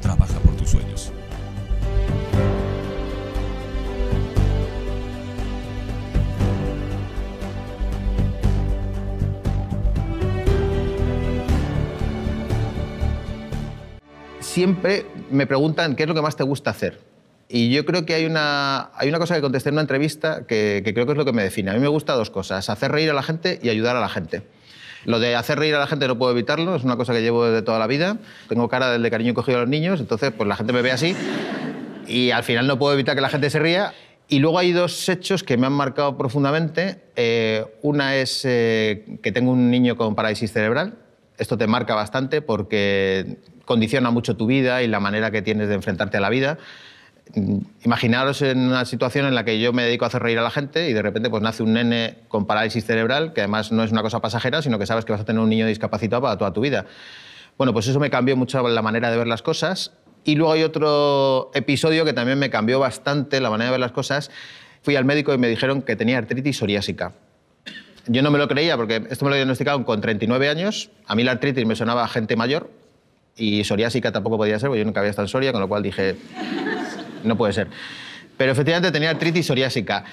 Trabaja por tus sueños. Siempre me preguntan qué es lo que más te gusta hacer. Y yo creo que hay una, hay una cosa que contesté en una entrevista que, que creo que es lo que me define. A mí me gusta dos cosas, hacer reír a la gente y ayudar a la gente. Lo de hacer reír a la gente no puedo evitarlo, es una cosa que llevo desde toda la vida. Tengo cara del de cariño cogido a los niños, entonces pues la gente me ve así y al final no puedo evitar que la gente se ría. Y luego hay dos hechos que me han marcado profundamente. Eh, una es eh, que tengo un niño con parálisis cerebral. Esto te marca bastante porque condiciona mucho tu vida y la manera que tienes de enfrentarte a la vida. Imaginaros en una situación en la que yo me dedico a hacer reír a la gente y de repente pues nace un nene con parálisis cerebral, que además no es una cosa pasajera, sino que sabes que vas a tener un niño discapacitado para toda tu vida. Bueno, pues eso me cambió mucho la manera de ver las cosas. Y luego hay otro episodio que también me cambió bastante la manera de ver las cosas. Fui al médico y me dijeron que tenía artritis psoriásica. Yo no me lo creía porque esto me lo diagnosticaron con 39 años. A mí la artritis me sonaba a gente mayor y psoriásica tampoco podía ser, porque yo nunca había estado en Soria, con lo cual dije, no puede ser. Pero efectivamente tenía artritis psoriásica.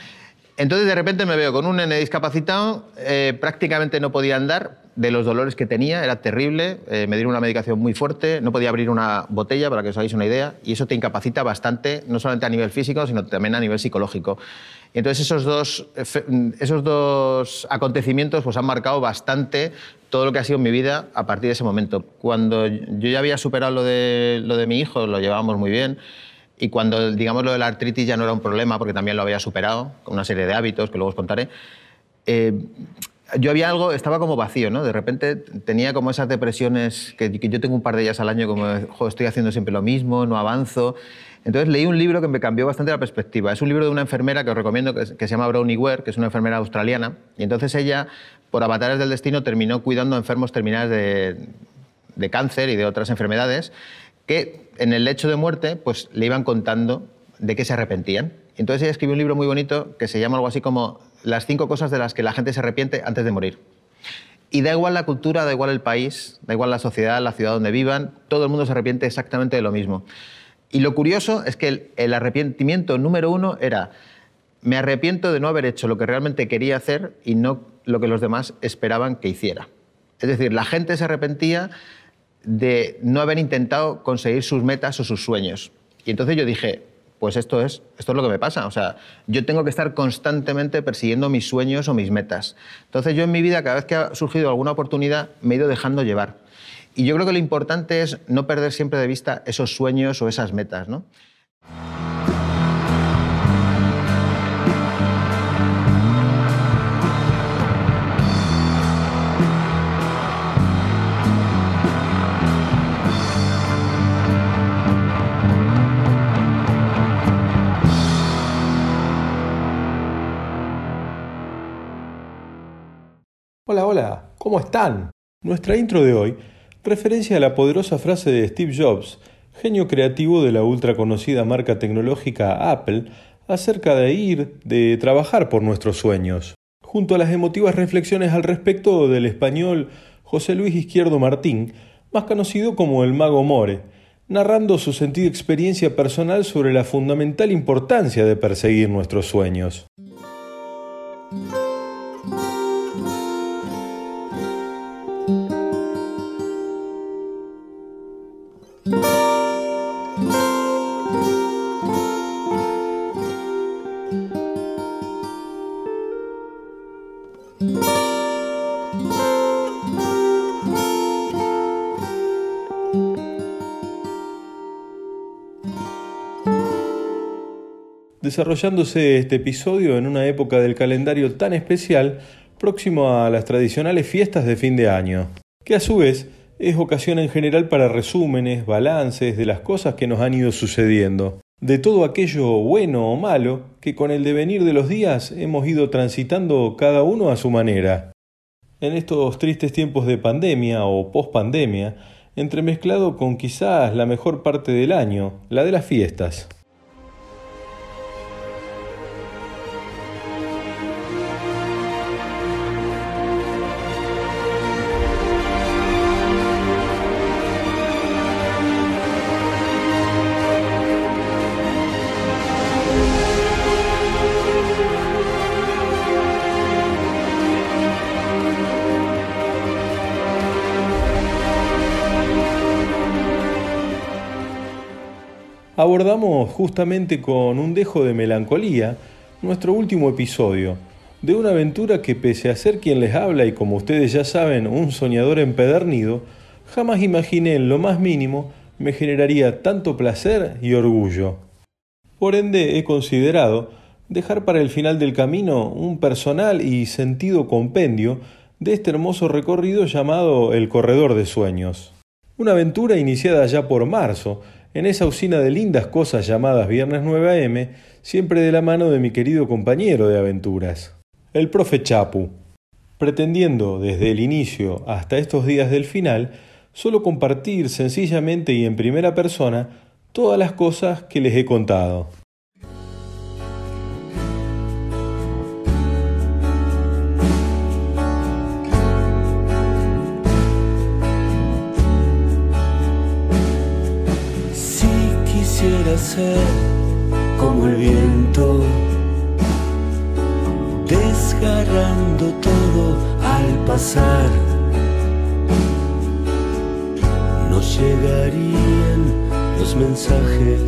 Entonces de repente me veo con un nene discapacitado, eh, prácticamente no podía andar de los dolores que tenía, era terrible, eh, me dieron una medicación muy fuerte, no podía abrir una botella, para que os hagáis una idea, y eso te incapacita bastante, no solamente a nivel físico, sino también a nivel psicológico. Entonces esos dos, efe- esos dos acontecimientos pues, han marcado bastante todo lo que ha sido mi vida a partir de ese momento. Cuando yo ya había superado lo de, lo de mi hijo, lo llevábamos muy bien, y cuando, digamos, lo de la artritis ya no era un problema, porque también lo había superado, con una serie de hábitos que luego os contaré, eh, yo había algo, estaba como vacío, ¿no? De repente tenía como esas depresiones, que, yo tengo un par de ellas al año, como, "Jo, estoy haciendo siempre lo mismo, no avanzo. Entonces leí un libro que me cambió bastante la perspectiva. Es un libro de una enfermera que os recomiendo, que, se llama Brownie Ware, que es una enfermera australiana. Y entonces ella, por avatares del destino, terminó cuidando a enfermos terminales de cáncer y de otras enfermedades, que en el lecho de muerte pues, le iban contando de qué se arrepentían. Entonces ella escribió un libro muy bonito que se llama algo así como Las cinco cosas de las que la gente se arrepiente antes de morir. Y da igual la cultura, da igual el país, da igual la sociedad, la ciudad donde vivan, todo el mundo se arrepiente exactamente de lo mismo. Y lo curioso es que el arrepentimiento número uno era, me arrepiento de no haber hecho lo que realmente quería hacer y no lo que los demás esperaban que hiciera. Es decir, la gente se arrepentía de no haber intentado conseguir sus metas o sus sueños. Y entonces yo dije, pues esto es, esto es lo que me pasa. O sea, yo tengo que estar constantemente persiguiendo mis sueños o mis metas. Entonces yo en mi vida, cada vez que ha surgido alguna oportunidad, me he ido dejando llevar. Y yo creo que lo importante es no perder siempre de vista esos sueños o esas metas, ¿no? Hola, hola, ¿cómo están? Nuestra intro de hoy referencia a la poderosa frase de Steve Jobs, genio creativo de la ultra conocida marca tecnológica Apple, acerca de ir, de trabajar por nuestros sueños, junto a las emotivas reflexiones al respecto del español José Luis Izquierdo Martín, más conocido como el Mago More, narrando su sentida experiencia personal sobre la fundamental importancia de perseguir nuestros sueños. Desarrollándose este episodio en una época del calendario tan especial próximo a las tradicionales fiestas de fin de año, que a su vez es ocasión en general para resúmenes, balances de las cosas que nos han ido sucediendo, de todo aquello bueno o malo que con el devenir de los días hemos ido transitando cada uno a su manera. En estos tristes tiempos de pandemia o pospandemia, entremezclado con quizás la mejor parte del año, la de las fiestas. Abordamos justamente con un dejo de melancolía nuestro último episodio, de una aventura que pese a ser quien les habla y como ustedes ya saben, un soñador empedernido, jamás imaginé en lo más mínimo me generaría tanto placer y orgullo. Por ende he considerado dejar para el final del camino un personal y sentido compendio de este hermoso recorrido llamado El Corredor de Sueños. Una aventura iniciada ya por marzo, en esa usina de lindas cosas llamadas Viernes 9 am, siempre de la mano de mi querido compañero de aventuras, el profe Chapu, pretendiendo desde el inicio hasta estos días del final solo compartir sencillamente y en primera persona todas las cosas que les he contado. Como el viento, desgarrando todo al pasar. No llegarían los mensajes,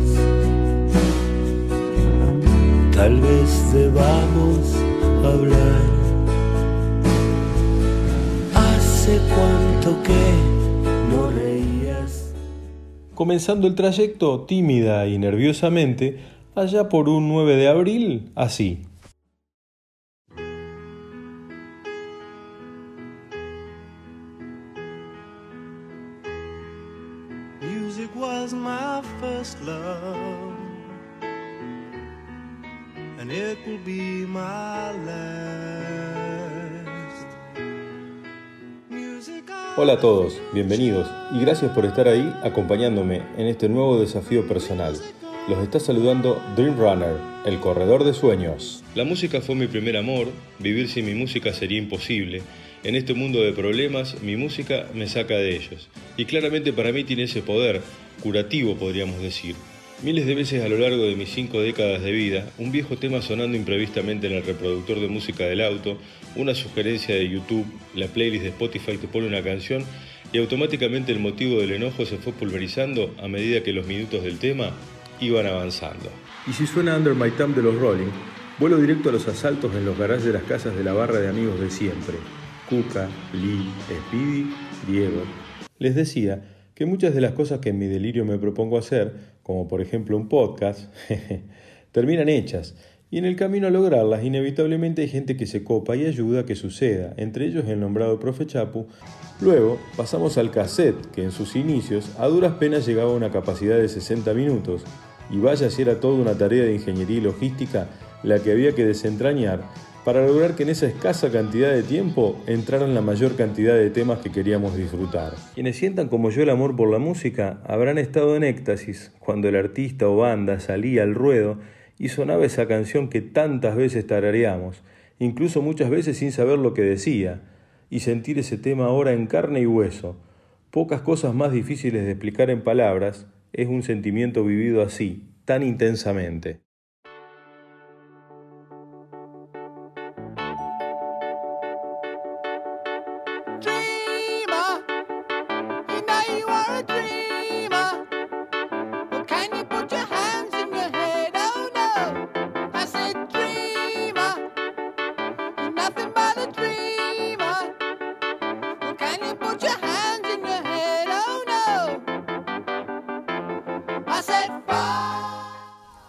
tal vez debamos hablar. Comenzando el trayecto tímida y nerviosamente, allá por un 9 de abril, así. Hola a todos, bienvenidos y gracias por estar ahí acompañándome en este nuevo desafío personal. Los está saludando Dream Runner, el corredor de sueños. La música fue mi primer amor, vivir sin mi música sería imposible. En este mundo de problemas, mi música me saca de ellos. Y claramente para mí tiene ese poder, curativo podríamos decir. Miles de veces a lo largo de mis cinco décadas de vida, un viejo tema sonando imprevistamente en el reproductor de música del auto, una sugerencia de YouTube, la playlist de Spotify te pone una canción y automáticamente el motivo del enojo se fue pulverizando a medida que los minutos del tema iban avanzando. Y si suena Under My Thumb de los Rolling, vuelo directo a los asaltos en los garajes de las casas de la barra de amigos de siempre, Cuca, Lee, Speedy, Diego. Les decía que muchas de las cosas que en mi delirio me propongo hacer como por ejemplo un podcast, terminan hechas. Y en el camino a lograrlas, inevitablemente hay gente que se copa y ayuda a que suceda, entre ellos el nombrado profe Chapu. Luego pasamos al cassette, que en sus inicios a duras penas llegaba a una capacidad de 60 minutos, y vaya si era toda una tarea de ingeniería y logística la que había que desentrañar para lograr que en esa escasa cantidad de tiempo entraran la mayor cantidad de temas que queríamos disfrutar. Quienes sientan como yo el amor por la música habrán estado en éxtasis cuando el artista o banda salía al ruedo y sonaba esa canción que tantas veces tarareamos, incluso muchas veces sin saber lo que decía, y sentir ese tema ahora en carne y hueso. Pocas cosas más difíciles de explicar en palabras es un sentimiento vivido así, tan intensamente.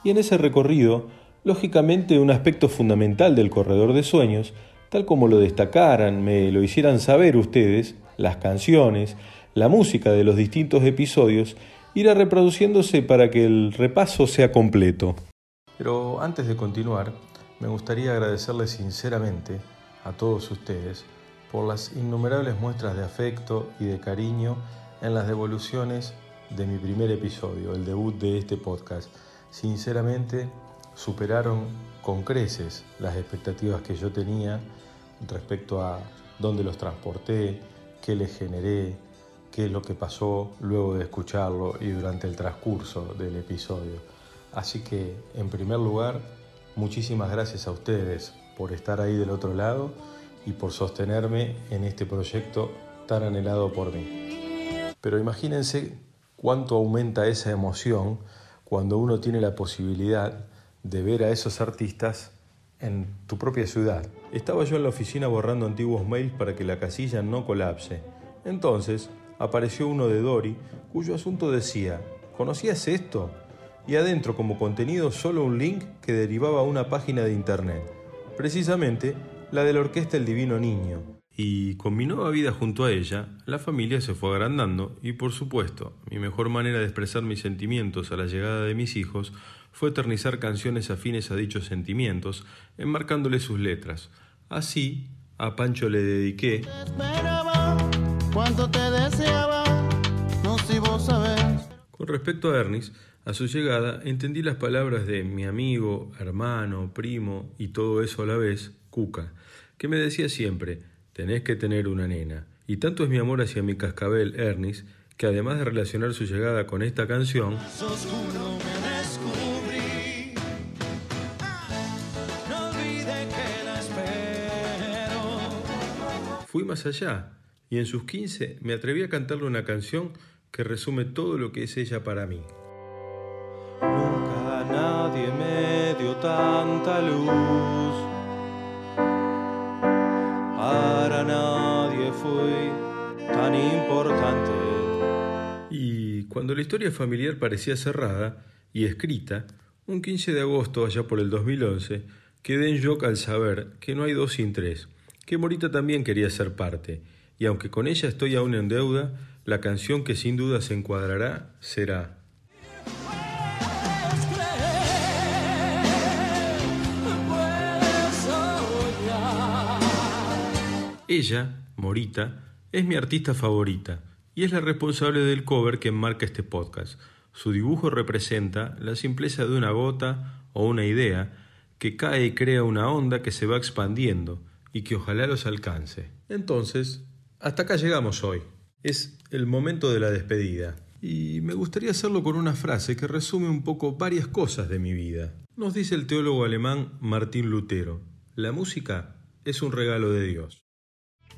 Y en ese recorrido, lógicamente un aspecto fundamental del corredor de sueños, tal como lo destacaran, me lo hicieran saber ustedes, las canciones, la música de los distintos episodios, irá reproduciéndose para que el repaso sea completo. Pero antes de continuar, me gustaría agradecerles sinceramente a todos ustedes por las innumerables muestras de afecto y de cariño en las devoluciones de mi primer episodio, el debut de este podcast sinceramente superaron con creces las expectativas que yo tenía respecto a dónde los transporté, qué les generé, qué es lo que pasó luego de escucharlo y durante el transcurso del episodio. Así que, en primer lugar, muchísimas gracias a ustedes por estar ahí del otro lado y por sostenerme en este proyecto tan anhelado por mí. Pero imagínense cuánto aumenta esa emoción cuando uno tiene la posibilidad de ver a esos artistas en tu propia ciudad. Estaba yo en la oficina borrando antiguos mails para que la casilla no colapse. Entonces apareció uno de Dory cuyo asunto decía, ¿conocías esto? Y adentro como contenido solo un link que derivaba a una página de internet, precisamente la de la Orquesta El Divino Niño. Y con mi nueva vida junto a ella, la familia se fue agrandando y por supuesto, mi mejor manera de expresar mis sentimientos a la llegada de mis hijos fue eternizar canciones afines a dichos sentimientos, enmarcándole sus letras. Así, a Pancho le dediqué cuánto te deseaba, no si vos sabés. Con respecto a Ernest, a su llegada entendí las palabras de mi amigo, hermano, primo y todo eso a la vez, Cuca, que me decía siempre, tenés que tener una nena. Y tanto es mi amor hacia mi cascabel, Ernest, que además de relacionar su llegada con esta canción, Fui más allá y en sus 15 me atreví a cantarle una canción que resume todo lo que es ella para mí. Nunca nadie me dio tanta luz. Para nadie tan importante. Y cuando la historia familiar parecía cerrada y escrita, un 15 de agosto allá por el 2011, quedé en shock al saber que no hay dos sin tres que Morita también quería ser parte, y aunque con ella estoy aún en deuda, la canción que sin duda se encuadrará será Ella, Morita, es mi artista favorita y es la responsable del cover que enmarca este podcast. Su dibujo representa la simpleza de una gota o una idea que cae y crea una onda que se va expandiendo, y que ojalá los alcance. Entonces, hasta acá llegamos hoy. Es el momento de la despedida. Y me gustaría hacerlo con una frase que resume un poco varias cosas de mi vida. Nos dice el teólogo alemán Martín Lutero, la música es un regalo de Dios.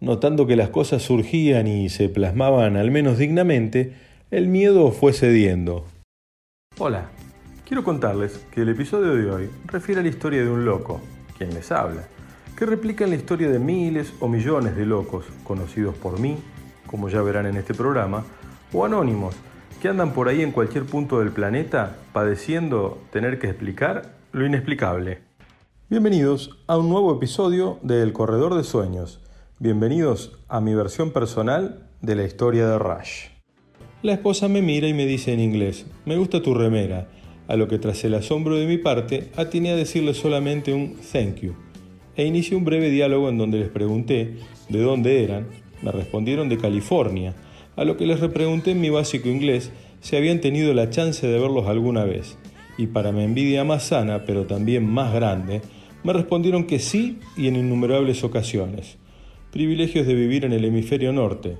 notando que las cosas surgían y se plasmaban al menos dignamente, el miedo fue cediendo. Hola, quiero contarles que el episodio de hoy refiere a la historia de un loco, quien les habla, que replica la historia de miles o millones de locos conocidos por mí como ya verán en este programa, o anónimos, que andan por ahí en cualquier punto del planeta padeciendo tener que explicar lo inexplicable. Bienvenidos a un nuevo episodio de El Corredor de Sueños. Bienvenidos a mi versión personal de la historia de Rush. La esposa me mira y me dice en inglés, me gusta tu remera, a lo que tras el asombro de mi parte atiné a decirle solamente un thank you, e inicié un breve diálogo en donde les pregunté de dónde eran me respondieron de California, a lo que les repregunté en mi básico inglés si habían tenido la chance de verlos alguna vez. Y para mi envidia más sana, pero también más grande, me respondieron que sí y en innumerables ocasiones. Privilegios de vivir en el hemisferio norte.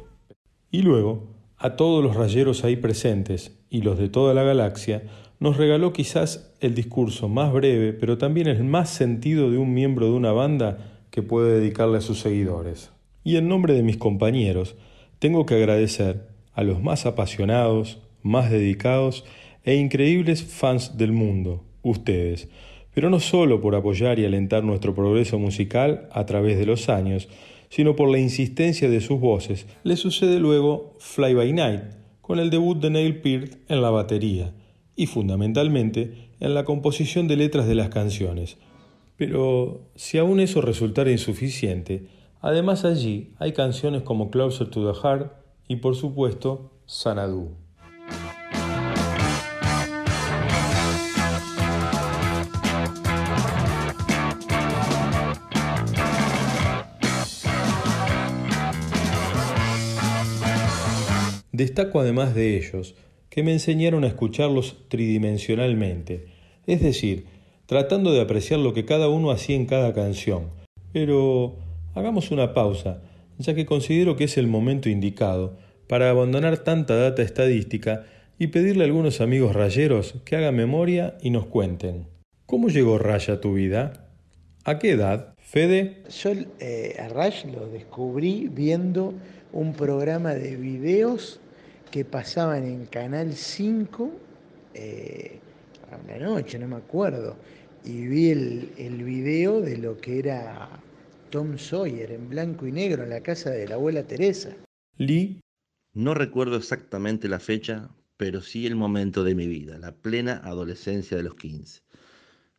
Y luego, a todos los rayeros ahí presentes y los de toda la galaxia, nos regaló quizás el discurso más breve, pero también el más sentido de un miembro de una banda que puede dedicarle a sus seguidores. Y en nombre de mis compañeros, tengo que agradecer a los más apasionados, más dedicados e increíbles fans del mundo, ustedes, pero no solo por apoyar y alentar nuestro progreso musical a través de los años, sino por la insistencia de sus voces. Le sucede luego Fly By Night, con el debut de Neil Peart en la batería y fundamentalmente en la composición de letras de las canciones. Pero si aún eso resultara insuficiente, Además allí hay canciones como Closer to the Heart y por supuesto Sanadu. Destaco además de ellos que me enseñaron a escucharlos tridimensionalmente, es decir, tratando de apreciar lo que cada uno hacía en cada canción. Pero hagamos una pausa, ya que considero que es el momento indicado para abandonar tanta data estadística y pedirle a algunos amigos rayeros que hagan memoria y nos cuenten. ¿Cómo llegó Raya a tu vida? ¿A qué edad? Fede. Yo eh, a Rush lo descubrí viendo un programa de videos que pasaban en Canal 5 eh, a la noche, no me acuerdo. Y vi el, el video de lo que era Tom Sawyer en blanco y negro en la casa de la abuela Teresa. Lee. No recuerdo exactamente la fecha, pero sí el momento de mi vida, la plena adolescencia de los 15.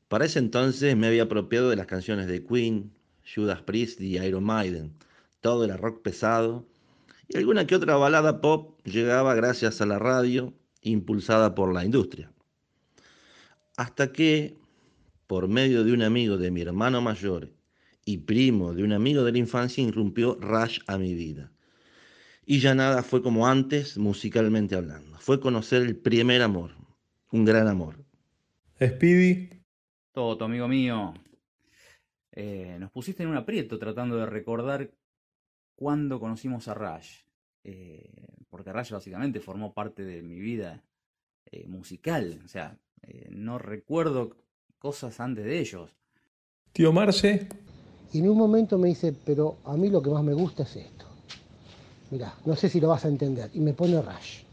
Para ese entonces me había apropiado de las canciones de Queen, Judas Priest y Iron Maiden. Todo era rock pesado y alguna que otra balada pop llegaba gracias a la radio impulsada por la industria. Hasta que, por medio de un amigo de mi hermano mayor y primo de un amigo de la infancia, irrumpió Rush a mi vida. Y ya nada fue como antes musicalmente hablando. Fue conocer el primer amor, un gran amor. Speedy. Toto, amigo mío. Eh, nos pusiste en un aprieto tratando de recordar cuándo conocimos a Rush. Eh, porque Rush básicamente formó parte de mi vida eh, musical. O sea, eh, no recuerdo cosas antes de ellos. Tío Marce. Y en un momento me dice, pero a mí lo que más me gusta es esto. Mirá, no sé si lo vas a entender. Y me pone Rush.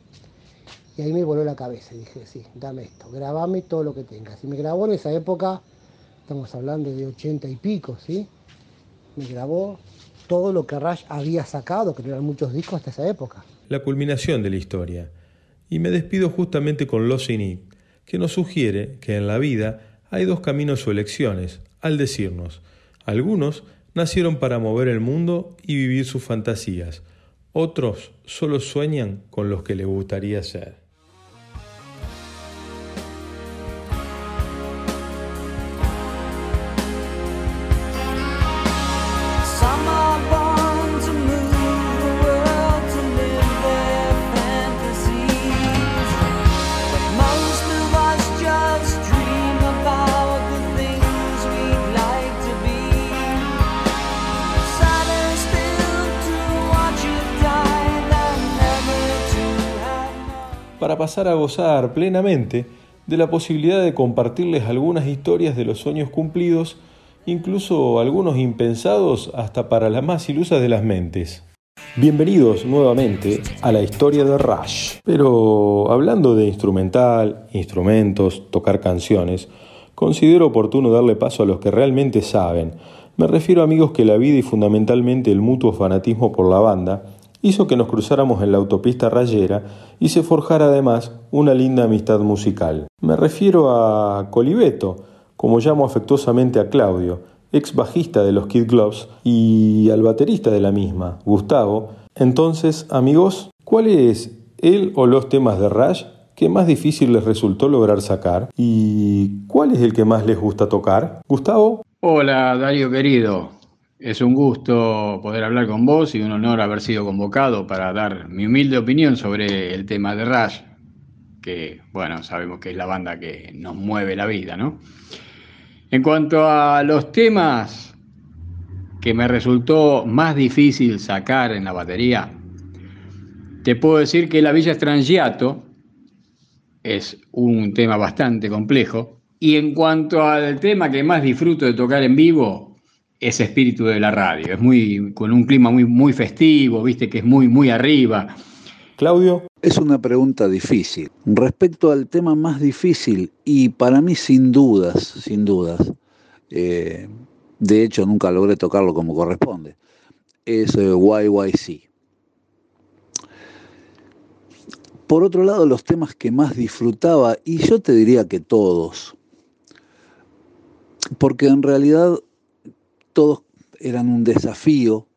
Y ahí me voló la cabeza y dije, sí, dame esto, grabame todo lo que tengas. Y me grabó en esa época, estamos hablando de ochenta y pico, ¿sí? Me grabó todo lo que Rush había sacado, que eran muchos discos hasta esa época. La culminación de la historia. Y me despido justamente con Los It, que nos sugiere que en la vida hay dos caminos o elecciones, al decirnos, algunos nacieron para mover el mundo y vivir sus fantasías, otros solo sueñan con los que les gustaría ser. Pasar a gozar plenamente de la posibilidad de compartirles algunas historias de los sueños cumplidos, incluso algunos impensados hasta para las más ilusas de las mentes. Bienvenidos nuevamente a la historia de Rush. Pero hablando de instrumental, instrumentos, tocar canciones, considero oportuno darle paso a los que realmente saben. Me refiero a amigos que la vida y fundamentalmente el mutuo fanatismo por la banda hizo que nos cruzáramos en la autopista rayera y se forjara además una linda amistad musical. Me refiero a Colibeto, como llamo afectuosamente a Claudio, ex bajista de los Kid Gloves, y al baterista de la misma, Gustavo. Entonces, amigos, ¿cuál es el o los temas de Rush que más difícil les resultó lograr sacar? ¿Y cuál es el que más les gusta tocar? Gustavo. Hola Darío querido, es un gusto poder hablar con vos y un honor haber sido convocado para dar mi humilde opinión sobre el tema de Rush, que bueno, sabemos que es la banda que nos mueve la vida, ¿no? En cuanto a los temas que me resultó más difícil sacar en la batería, te puedo decir que la Villa Strangiato es un tema bastante complejo. Y en cuanto al tema que más disfruto de tocar en vivo, es espíritu de la radio. Es muy con un clima muy, muy festivo, viste que es muy, muy arriba. Claudio. Es una pregunta difícil. Respecto al tema más difícil, y para mí sin dudas, sin dudas, eh, de hecho nunca logré tocarlo como corresponde, es eh, YYC. Por otro lado, los temas que más disfrutaba, y yo te diría que todos, porque en realidad todos eran un desafío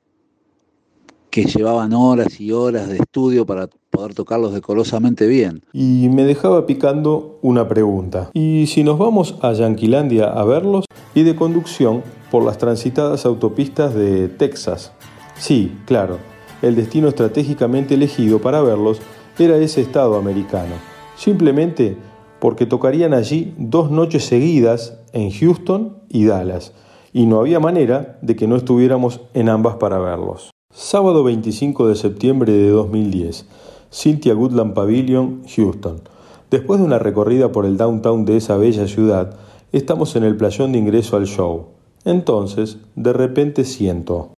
que llevaban horas y horas de estudio para poder tocarlos decorosamente bien. Y me dejaba picando una pregunta. ¿Y si nos vamos a Yanquilandia a verlos? Y de conducción por las transitadas autopistas de Texas. Sí, claro, el destino estratégicamente elegido para verlos era ese estado americano. simplemente porque tocarían allí dos noches seguidas en Houston y Dallas, y no había manera de que no estuviéramos en ambas para verlos. Sábado 25 de septiembre de 2010, Cynthia Goodland Pavilion, Houston. Después de una recorrida por el downtown de esa bella ciudad, estamos en el playón de ingreso al show. Entonces, de repente siento.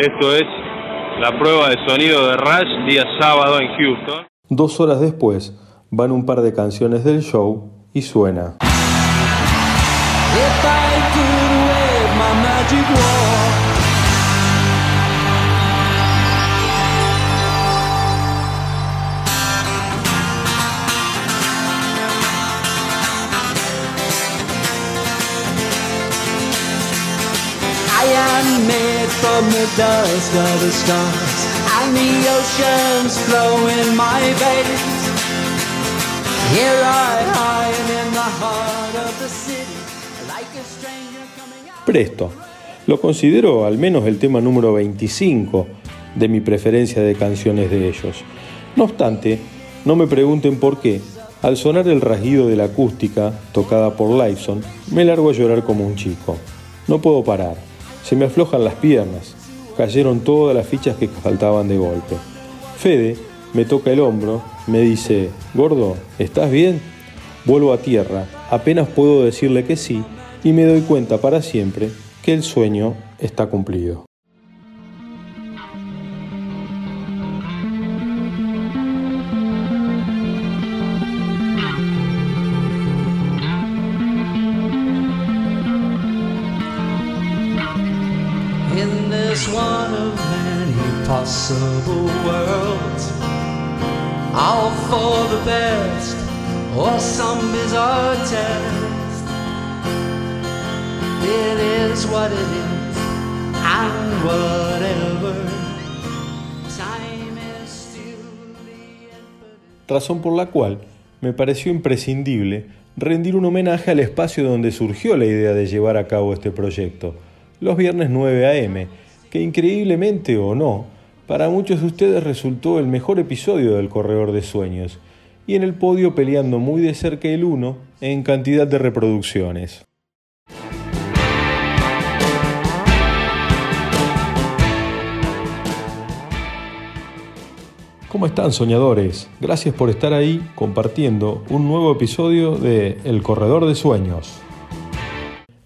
Esto es la prueba de sonido de Rush día sábado en Houston. Dos horas después, van un par de canciones del show y suena. If I could wave my magic wand. I am made from the dust of the stars, and the oceans flow in my veins. Here I hide in the heart of the city, Presto. Lo considero al menos el tema número 25 de mi preferencia de canciones de ellos. No obstante, no me pregunten por qué, al sonar el rasguido de la acústica tocada por Lifeson, me largo a llorar como un chico. No puedo parar, se me aflojan las piernas, cayeron todas las fichas que faltaban de golpe. Fede me toca el hombro, me dice, Gordo, ¿estás bien? Vuelvo a tierra, apenas puedo decirle que sí y me doy cuenta para siempre que el sueño está cumplido. Razón por la cual me pareció imprescindible rendir un homenaje al espacio donde surgió la idea de llevar a cabo este proyecto, los viernes 9 a.m., que increíblemente o no, para muchos de ustedes resultó el mejor episodio del Corredor de Sueños, y en el podio peleando muy de cerca el uno en cantidad de reproducciones. ¿Cómo están soñadores? Gracias por estar ahí compartiendo un nuevo episodio de El Corredor de Sueños.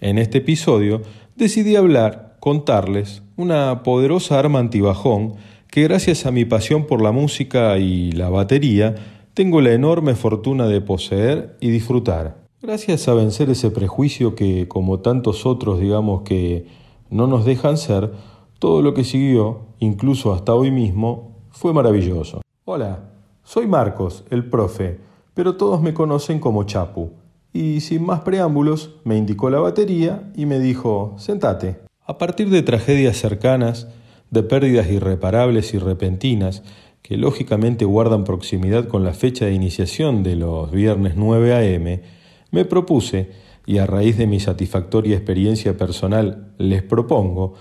En este episodio decidí hablar, contarles, una poderosa arma antibajón que gracias a mi pasión por la música y la batería tengo la enorme fortuna de poseer y disfrutar. Gracias a vencer ese prejuicio que, como tantos otros, digamos que no nos dejan ser, todo lo que siguió, incluso hasta hoy mismo, fue maravilloso. Hola, soy Marcos, el profe, pero todos me conocen como Chapu. Y sin más preámbulos, me indicó la batería y me dijo, sentate. A partir de tragedias cercanas, de pérdidas irreparables y repentinas, que lógicamente guardan proximidad con la fecha de iniciación de los viernes 9 a.m., me propuse, y a raíz de mi satisfactoria experiencia personal les propongo,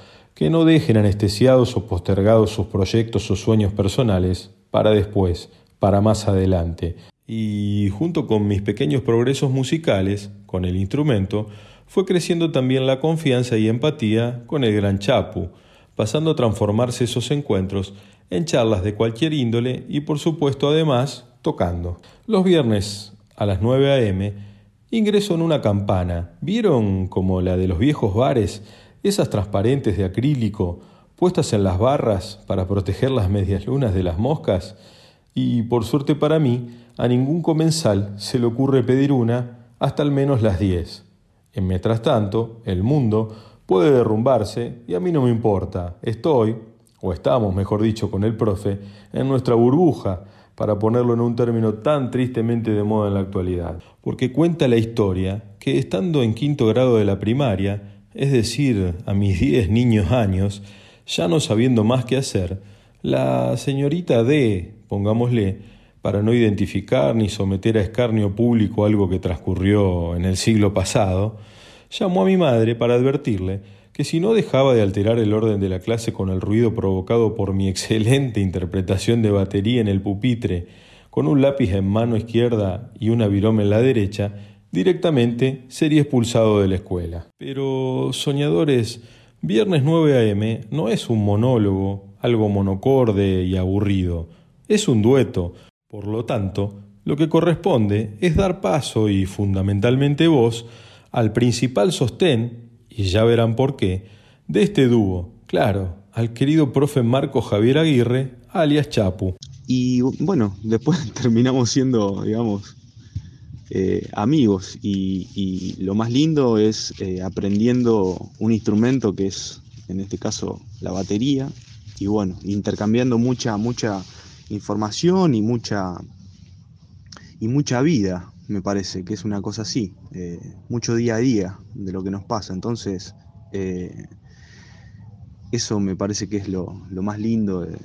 que no dejen anestesiados o postergados sus proyectos o sueños personales para después, para más adelante. Y junto con mis pequeños progresos musicales, con el instrumento, fue creciendo también la confianza y empatía con el gran Chapu, pasando a transformarse esos encuentros en charlas de cualquier índole y por supuesto además tocando. Los viernes a las 9 a.m. ingreso en una campana. ¿Vieron como la de los viejos bares? Esas transparentes de acrílico puestas en las barras para proteger las medias lunas de las moscas. Y por suerte para mí, a ningún comensal se le ocurre pedir una hasta al menos las 10. En mientras tanto, el mundo puede derrumbarse y a mí no me importa. Estoy, o estamos, mejor dicho, con el profe, en nuestra burbuja, para ponerlo en un término tan tristemente de moda en la actualidad. Porque cuenta la historia que estando en quinto grado de la primaria, es decir, a mis diez niños años, ya no sabiendo más qué hacer, la señorita D, pongámosle, para no identificar ni someter a escarnio público algo que transcurrió en el siglo pasado, llamó a mi madre para advertirle que si no dejaba de alterar el orden de la clase con el ruido provocado por mi excelente interpretación de batería en el pupitre, con un lápiz en mano izquierda y una viroma en la derecha, directamente sería expulsado de la escuela. Pero, soñadores, Viernes 9 AM no es un monólogo, algo monocorde y aburrido, es un dueto. Por lo tanto, lo que corresponde es dar paso y fundamentalmente voz al principal sostén, y ya verán por qué, de este dúo, claro, al querido profe Marco Javier Aguirre, alias Chapu. Y bueno, después terminamos siendo, digamos, eh, amigos y, lo más lindo es eh, aprendiendo un instrumento que es, en este caso, la batería y bueno, intercambiando mucha, mucha información y mucha, y mucha vida, me parece, que es una cosa así, eh, mucho día a día de lo que nos pasa. Entonces, eso me parece que es lo, lo más lindo de,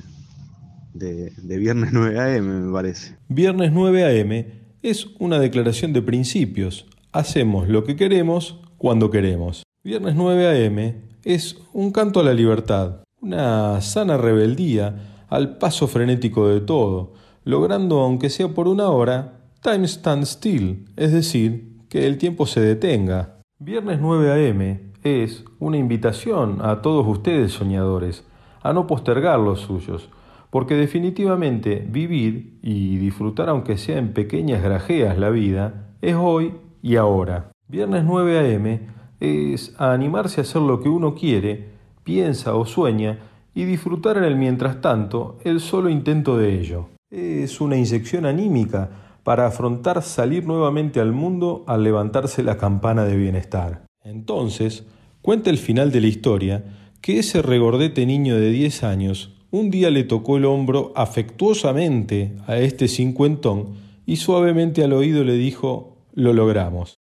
de- de Viernes 9 AM, me parece. Viernes 9 AM es una declaración de principios. Hacemos lo que queremos cuando queremos. Viernes 9 AM es un canto a la libertad, una sana rebeldía al paso frenético de todo, logrando, aunque sea por una hora, time stand still, es decir, que el tiempo se detenga. Viernes 9 AM es una invitación a todos ustedes soñadores a no postergar los suyos, porque definitivamente vivir y disfrutar aunque sea en pequeñas grajeas la vida es hoy y ahora. Viernes 9 AM es animarse a hacer lo que uno quiere, piensa o sueña y disfrutar en el mientras tanto el solo intento de ello. Es una inyección anímica para afrontar salir nuevamente al mundo al levantarse la campana de bienestar. Entonces, cuenta el final de la historia que ese regordete niño de 10 años un día le tocó el hombro afectuosamente a este cincuentón y suavemente al oído le dijo, lo logramos.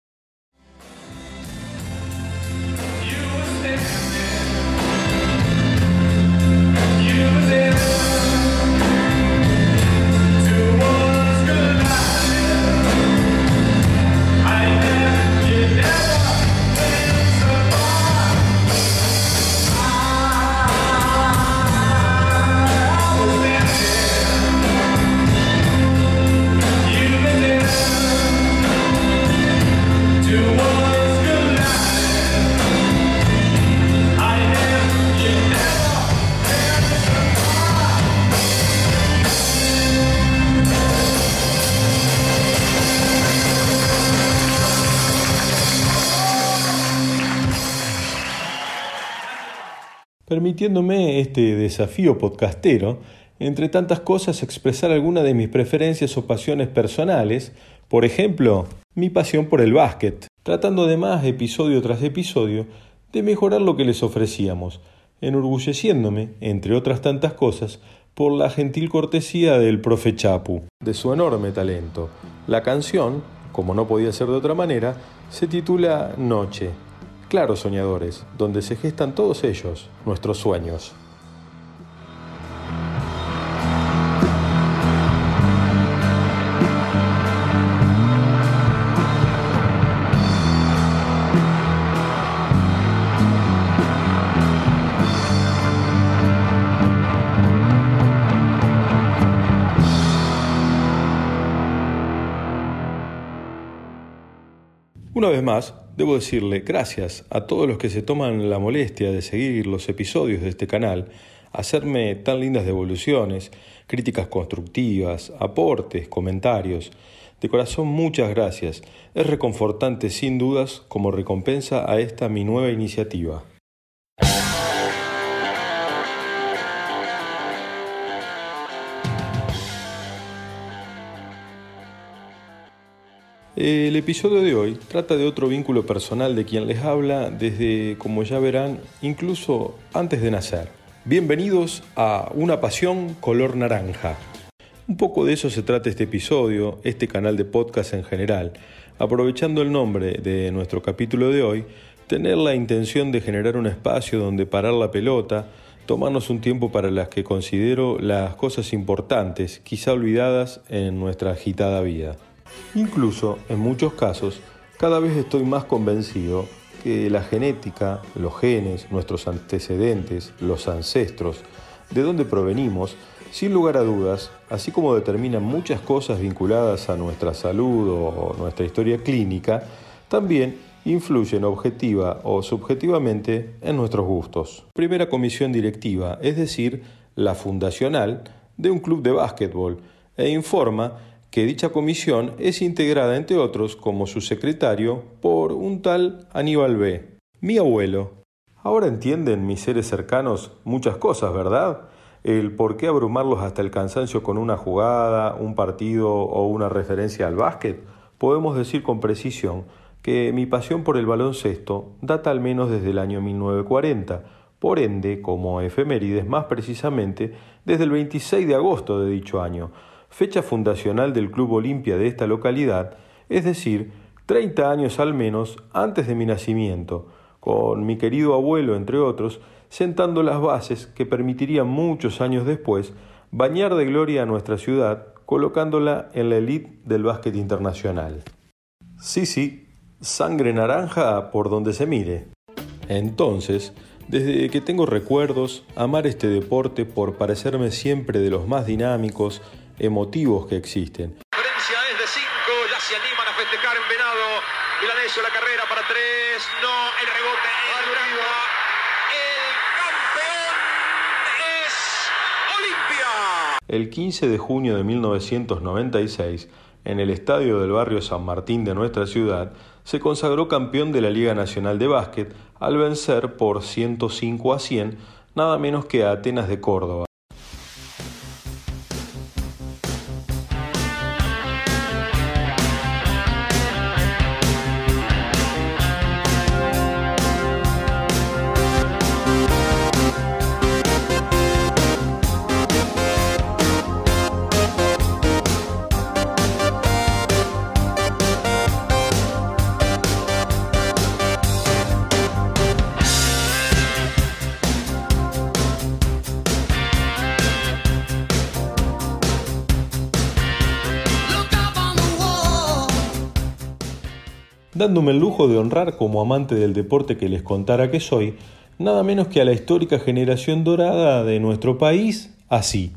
Permitiéndome este desafío podcastero, entre tantas cosas expresar alguna de mis preferencias o pasiones personales, por ejemplo, mi pasión por el básquet, tratando además episodio tras episodio de mejorar lo que les ofrecíamos, enorgulleciéndome, entre otras tantas cosas, por la gentil cortesía del profe Chapu, de su enorme talento. La canción, como no podía ser de otra manera, se titula Noche, Claro, soñadores, donde se gestan todos ellos, nuestros sueños. Una vez más, debo decirle gracias a todos los que se toman la molestia de seguir los episodios de este canal, hacerme tan lindas devoluciones, críticas constructivas, aportes, comentarios. De corazón muchas gracias. Es reconfortante sin dudas como recompensa a esta mi nueva iniciativa. El episodio de hoy trata de otro vínculo personal de quien les habla desde, como ya verán, incluso antes de nacer. Bienvenidos a Una Pasión Color Naranja. Un poco de eso se trata este episodio, este canal de podcast en general. Aprovechando el nombre de nuestro capítulo de hoy, tener la intención de generar un espacio donde parar la pelota, tomarnos un tiempo para las que considero las cosas importantes, quizá olvidadas en nuestra agitada vida. Incluso, en muchos casos, cada vez estoy más convencido que la genética, los genes, nuestros antecedentes, los ancestros, de dónde provenimos, sin lugar a dudas, así como determinan muchas cosas vinculadas a nuestra salud o nuestra historia clínica, también influyen objetiva o subjetivamente en nuestros gustos. Primera comisión directiva, es decir, la fundacional de un club de básquetbol, e informa que dicha comisión es integrada, entre otros, como su secretario, por un tal Aníbal B., mi abuelo. Ahora entienden mis seres cercanos muchas cosas, ¿verdad? El por qué abrumarlos hasta el cansancio con una jugada, un partido o una referencia al básquet. Podemos decir con precisión que mi pasión por el baloncesto data al menos desde el año 1940, por ende, como efemérides más precisamente, desde el 26 de agosto de dicho año, fecha fundacional del Club Olimpia de esta localidad, es decir, 30 años al menos antes de mi nacimiento, con mi querido abuelo, entre otros, sentando las bases que permitirían muchos años después bañar de gloria a nuestra ciudad, colocándola en la elite del básquet internacional. Sí, sí, sangre naranja por donde se mire. Entonces, desde que tengo recuerdos, amar este deporte por parecerme siempre de los más dinámicos, emotivos que existen. diferencia es de 5, ya se animan a festejar en Venado. Milanesio la carrera para 3, no, el rebote es Durango. El campeón es Olimpia. El 15 de junio de 1996, en el estadio del barrio San Martín de nuestra ciudad, se consagró campeón de la Liga Nacional de Básquet al vencer por 105 a 100 nada menos que a Atenas de Córdoba. Dándome el lujo de honrar como amante del deporte que les contara que soy, nada menos que a la histórica generación dorada de nuestro país, así.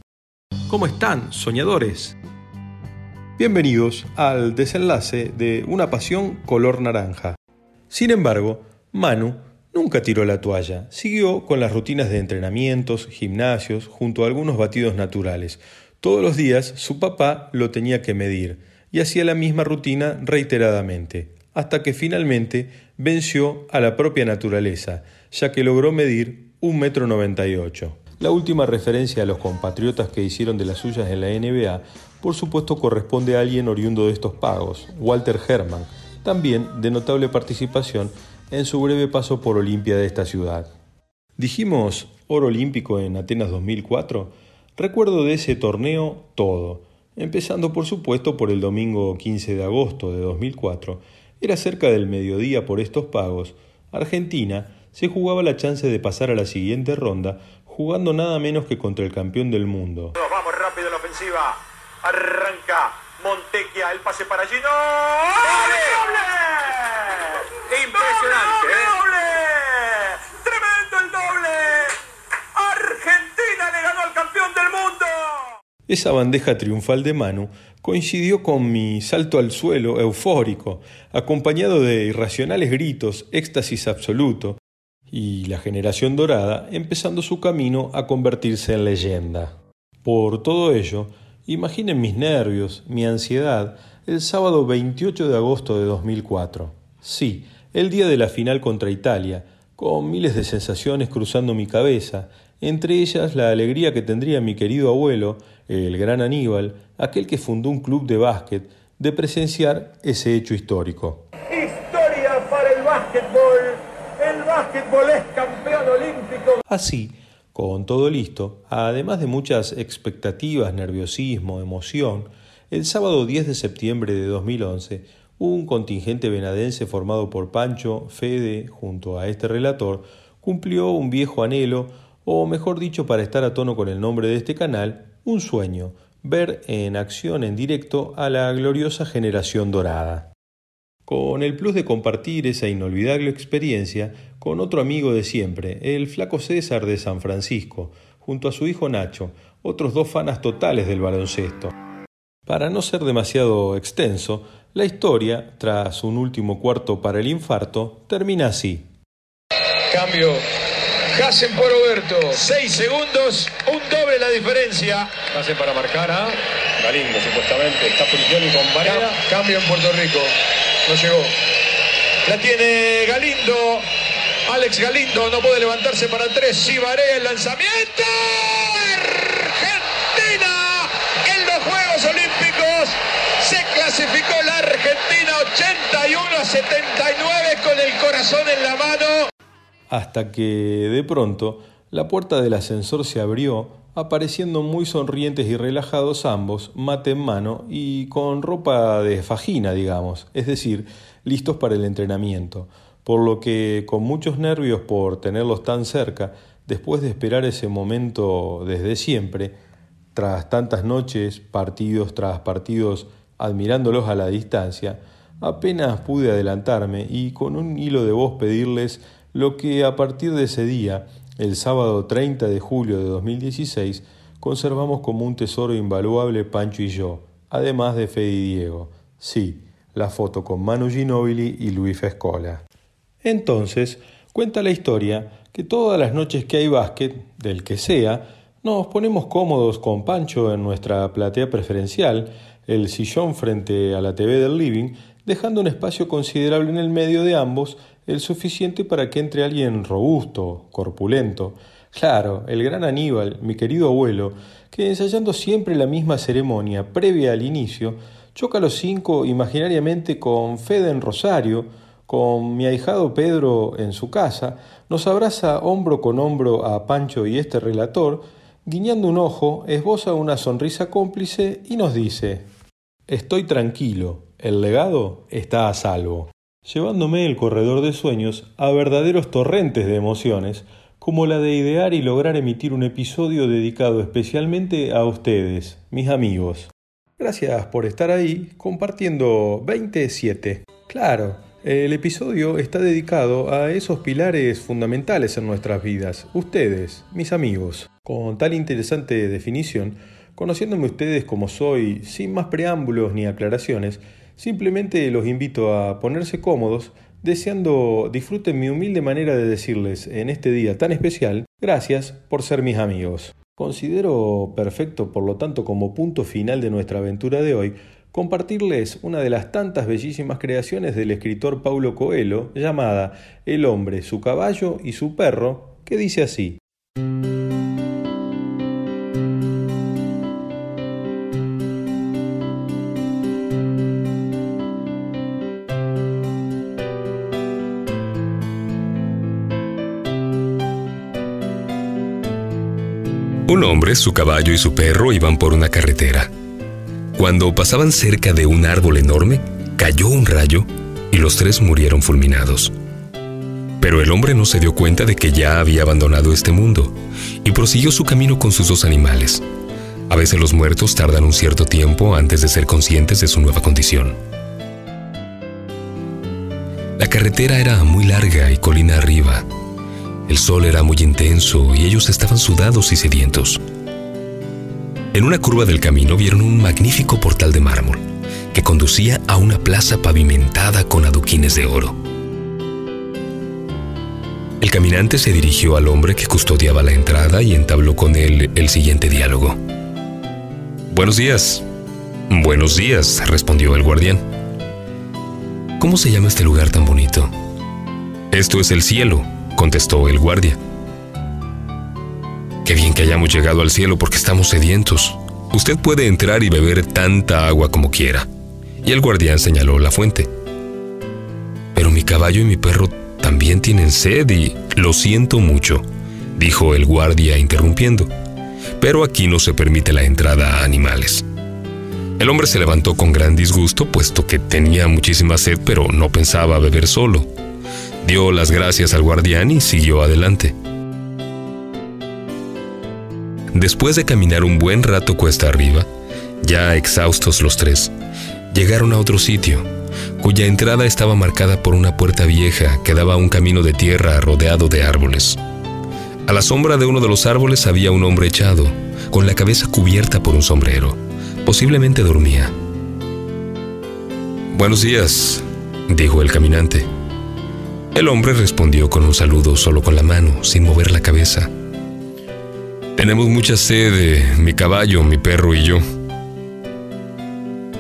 ¿Cómo están, soñadores? Bienvenidos al desenlace de Una pasión color naranja. Sin embargo, Manu nunca tiró la toalla, siguió con las rutinas de entrenamientos, gimnasios, junto a algunos batidos naturales. Todos los días su papá lo tenía que medir y hacía la misma rutina reiteradamente, hasta que finalmente venció a la propia naturaleza, ya que logró medir un metro noventa y ocho. La última referencia a los compatriotas que hicieron de las suyas en la NBA, por supuesto corresponde a alguien oriundo de estos pagos, Walter Herman, también de notable participación en su breve paso por Olimpia de esta ciudad. Dijimos oro olímpico en Atenas 2004, recuerdo de ese torneo todo, empezando por supuesto por el domingo 15 de agosto de 2004, era cerca del mediodía por estos pagos, Argentina se jugaba la chance de pasar a la siguiente ronda jugando nada menos que contra el campeón del mundo. Vamos rápido en la ofensiva. Arranca Montequia, el pase para Gino. ¡Doble! Impresionante, ¿eh? ¡Doble! ¡Tremendo el doble! ¡Argentina le ganó al campeón del mundo! Esa bandeja triunfal de Manu coincidió con mi salto al suelo eufórico, acompañado de irracionales gritos, éxtasis absoluto, y la generación dorada empezando su camino a convertirse en leyenda. Por todo ello, imaginen mis nervios, mi ansiedad, el sábado 28 de agosto de 2004. Sí, el día de la final contra Italia, con miles de sensaciones cruzando mi cabeza, entre ellas la alegría que tendría mi querido abuelo, el gran Aníbal, aquel que fundó un club de básquet, de presenciar ese hecho histórico. Historia para el básquetbol. El básquetbol es campeón olímpico. Así, con todo listo, además de muchas expectativas, nerviosismo, emoción, el sábado 10 de septiembre de 2011, un contingente venadense formado por Pancho, Fede, junto a este relator, cumplió un viejo anhelo, o mejor dicho, para estar a tono con el nombre de este canal, un sueño, ver en acción en directo a la gloriosa generación dorada. con el plus de compartir esa inolvidable experiencia con otro amigo de siempre, el flaco César de San Francisco, junto a su hijo Nacho, otros dos fanas totales del baloncesto. Para no ser demasiado extenso, la historia, tras un último cuarto para el infarto, termina así. Cambio. Hasen por Oberto. Seis segundos, un doble la diferencia. Hasen para marcar a Galindo, supuestamente. Está Purigioni con Varela. Cambio en Puerto Rico. No llegó. La tiene Galindo. Alex Galindo no puede levantarse para tres. Sí, Varela, el lanzamiento. Argentina en los Juegos Olímpicos. Se clasificó la Argentina 81 a 79 con el corazón en la mano. Hasta que de pronto la puerta del ascensor se abrió, apareciendo muy sonrientes y relajados ambos, mate en mano y con ropa de fajina, digamos, es decir, listos para el entrenamiento, por lo que con muchos nervios por tenerlos tan cerca, después de esperar ese momento desde siempre, tras tantas noches, partidos tras partidos, admirándolos a la distancia, apenas pude adelantarme y con un hilo de voz pedirles lo que a partir de ese día, el sábado 30 de julio de 2016, conservamos como un tesoro invaluable Pancho y yo, además de Fede y Diego. Sí, la foto con Manu Ginóbili y Luis Fescola. Entonces, cuenta la historia que todas las noches que hay básquet, del que sea, nos ponemos cómodos con Pancho en nuestra platea preferencial, el sillón frente a la TV del living, dejando un espacio considerable en el medio de ambos, el suficiente para que entre alguien robusto, corpulento. Claro, el gran Aníbal, mi querido abuelo, que ensayando siempre la misma ceremonia previa al inicio, choca a los cinco imaginariamente con Fede en Rosario, con mi ahijado Pedro en su casa, nos abraza hombro con hombro a Pancho y este relator, guiñando un ojo, esboza una sonrisa cómplice y nos dice, Estoy tranquilo, el legado está a salvo, llevándome el corredor de sueños a verdaderos torrentes de emociones, como la de idear y lograr emitir un episodio dedicado especialmente a ustedes, mis amigos. Gracias por estar ahí compartiendo 27. Claro, el episodio está dedicado a esos pilares fundamentales en nuestras vidas, ustedes, mis amigos. Con tal interesante definición, conociéndome ustedes como soy, sin más preámbulos ni aclaraciones, simplemente los invito a ponerse cómodos, deseando disfruten mi humilde manera de decirles en este día tan especial, gracias por ser mis amigos. Considero perfecto, por lo tanto, como punto final de nuestra aventura de hoy, compartirles una de las tantas bellísimas creaciones del escritor Paulo Coelho, llamada El hombre, su caballo y su perro, que dice así. Su caballo y su perro iban por una carretera. Cuando pasaban cerca de un árbol enorme, cayó un rayo y los tres murieron fulminados. Pero el hombre no se dio cuenta de que ya había abandonado este mundo y prosiguió su camino con sus dos animales. A veces los muertos tardan un cierto tiempo antes de ser conscientes de su nueva condición. La carretera era muy larga y colina arriba. El sol era muy intenso y ellos estaban sudados y sedientos. En una curva del camino vieron un magnífico portal de mármol que conducía a una plaza pavimentada con adoquines de oro. El caminante se dirigió al hombre que custodiaba la entrada y entabló con él el siguiente diálogo. Buenos días. Buenos días, respondió el guardián. ¿Cómo se llama este lugar tan bonito? Esto es el cielo, contestó el guardia. Qué bien que hayamos llegado al cielo porque estamos sedientos. Usted puede entrar y beber tanta agua como quiera. Y el guardián señaló la fuente. Pero mi caballo y mi perro también tienen sed y lo siento mucho, dijo el guardia interrumpiendo. Pero aquí no se permite la entrada a animales. El hombre se levantó con gran disgusto, puesto que tenía muchísima sed, pero no pensaba beber solo. Dio las gracias al guardián y siguió adelante. Después de caminar un buen rato cuesta arriba, ya exhaustos los tres, llegaron a otro sitio, cuya entrada estaba marcada por una puerta vieja que daba a un camino de tierra rodeado de árboles. A la sombra de uno de los árboles había un hombre echado, con la cabeza cubierta por un sombrero. Posiblemente dormía. Buenos días, dijo el caminante. El hombre respondió con un saludo solo con la mano, sin mover la cabeza. Tenemos mucha sed, mi caballo, mi perro y yo.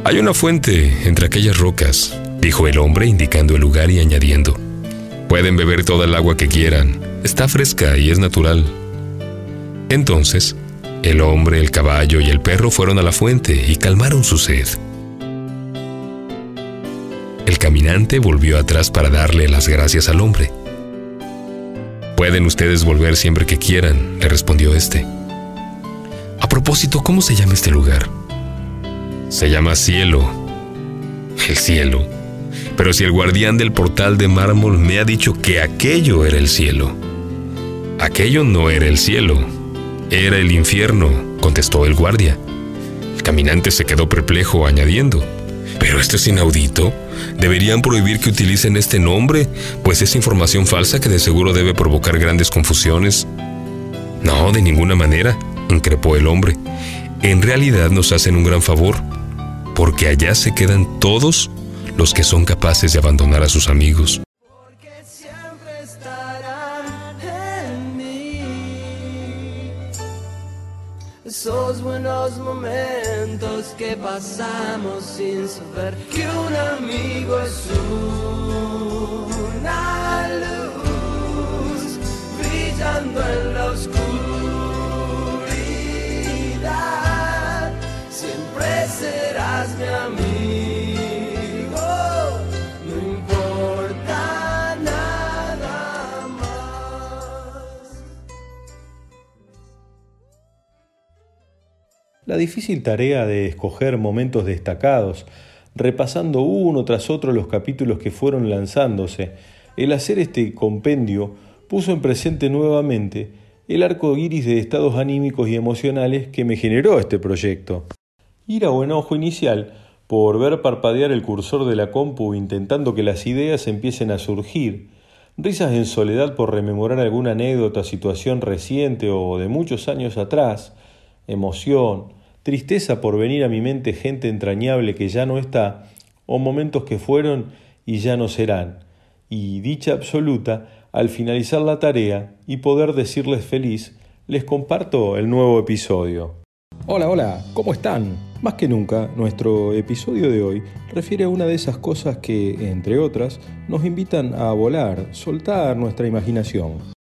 Hay una fuente entre aquellas rocas, dijo el hombre indicando el lugar y añadiendo. Pueden beber toda el agua que quieran. Está fresca y es natural. Entonces, el hombre, el caballo y el perro fueron a la fuente y calmaron su sed. El caminante volvió atrás para darle las gracias al hombre. Pueden ustedes volver siempre que quieran, le respondió este. A propósito, ¿cómo se llama este lugar? Se llama cielo. El cielo. Pero si el guardián del portal de mármol me ha dicho que aquello era el cielo. Aquello no era el cielo, era el infierno, contestó el guardia. El caminante se quedó perplejo, añadiendo, pero esto es inaudito. Deberían prohibir que utilicen este nombre, pues es información falsa que de seguro debe provocar grandes confusiones. No, de ninguna manera, increpó el hombre. En realidad nos hacen un gran favor, porque allá se quedan todos los que son capaces de abandonar a sus amigos. Esos buenos momentos que pasamos sin saber que un amigo es una luz brillando en la oscuridad. Siempre serás mi amigo, La difícil tarea de escoger momentos destacados, repasando uno tras otro los capítulos que fueron lanzándose, el hacer este compendio puso en presente nuevamente el arco iris de estados anímicos y emocionales que me generó este proyecto. Ira o enojo inicial por ver parpadear el cursor de la compu intentando que las ideas empiecen a surgir, risas en soledad por rememorar alguna anécdota, situación reciente o de muchos años atrás, emoción, tristeza por venir a mi mente gente entrañable que ya no está, o momentos que fueron y ya no serán, y dicha absoluta al finalizar la tarea y poder decirles feliz, les comparto el nuevo episodio. Hola, hola, ¿cómo están? Más que nunca, nuestro episodio de hoy refiere a una de esas cosas que, entre otras, nos invitan a volar, soltar nuestra imaginación.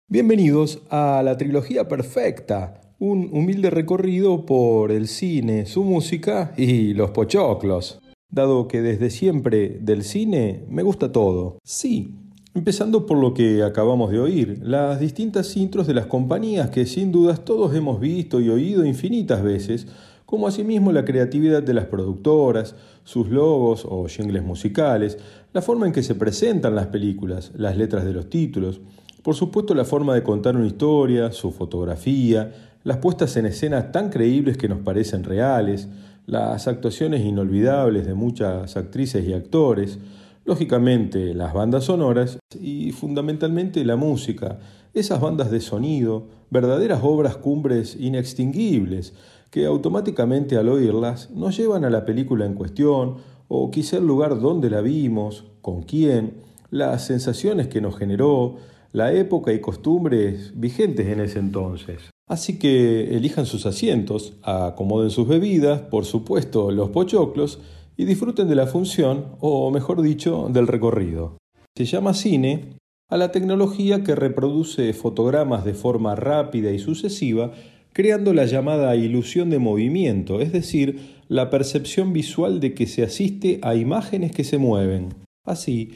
Bienvenidos a la trilogía perfecta, un humilde recorrido por el cine, su música y los pochoclos. Dado que desde siempre del cine me gusta todo. Sí, empezando por lo que acabamos de oír, las distintas intros de las compañías que sin dudas todos hemos visto y oído infinitas veces, como asimismo la creatividad de las productoras, sus logos o jingles musicales, la forma en que se presentan las películas, las letras de los títulos, por supuesto la forma de contar una historia, su fotografía, las puestas en escena tan creíbles que nos parecen reales, las actuaciones inolvidables de muchas actrices y actores, lógicamente las bandas sonoras y fundamentalmente la música, esas bandas de sonido, verdaderas obras cumbres inextinguibles, que automáticamente al oírlas nos llevan a la película en cuestión, o quizá el lugar donde la vimos, con quién, las sensaciones que nos generó, la época y costumbres vigentes en ese entonces. Así que elijan sus asientos, acomoden sus bebidas, por supuesto los pochoclos, y disfruten de la función, o mejor dicho, del recorrido. Se llama cine a la tecnología que reproduce fotogramas de forma rápida y sucesiva, creando la llamada ilusión de movimiento, es decir, la percepción visual de que se asiste a imágenes que se mueven. Así,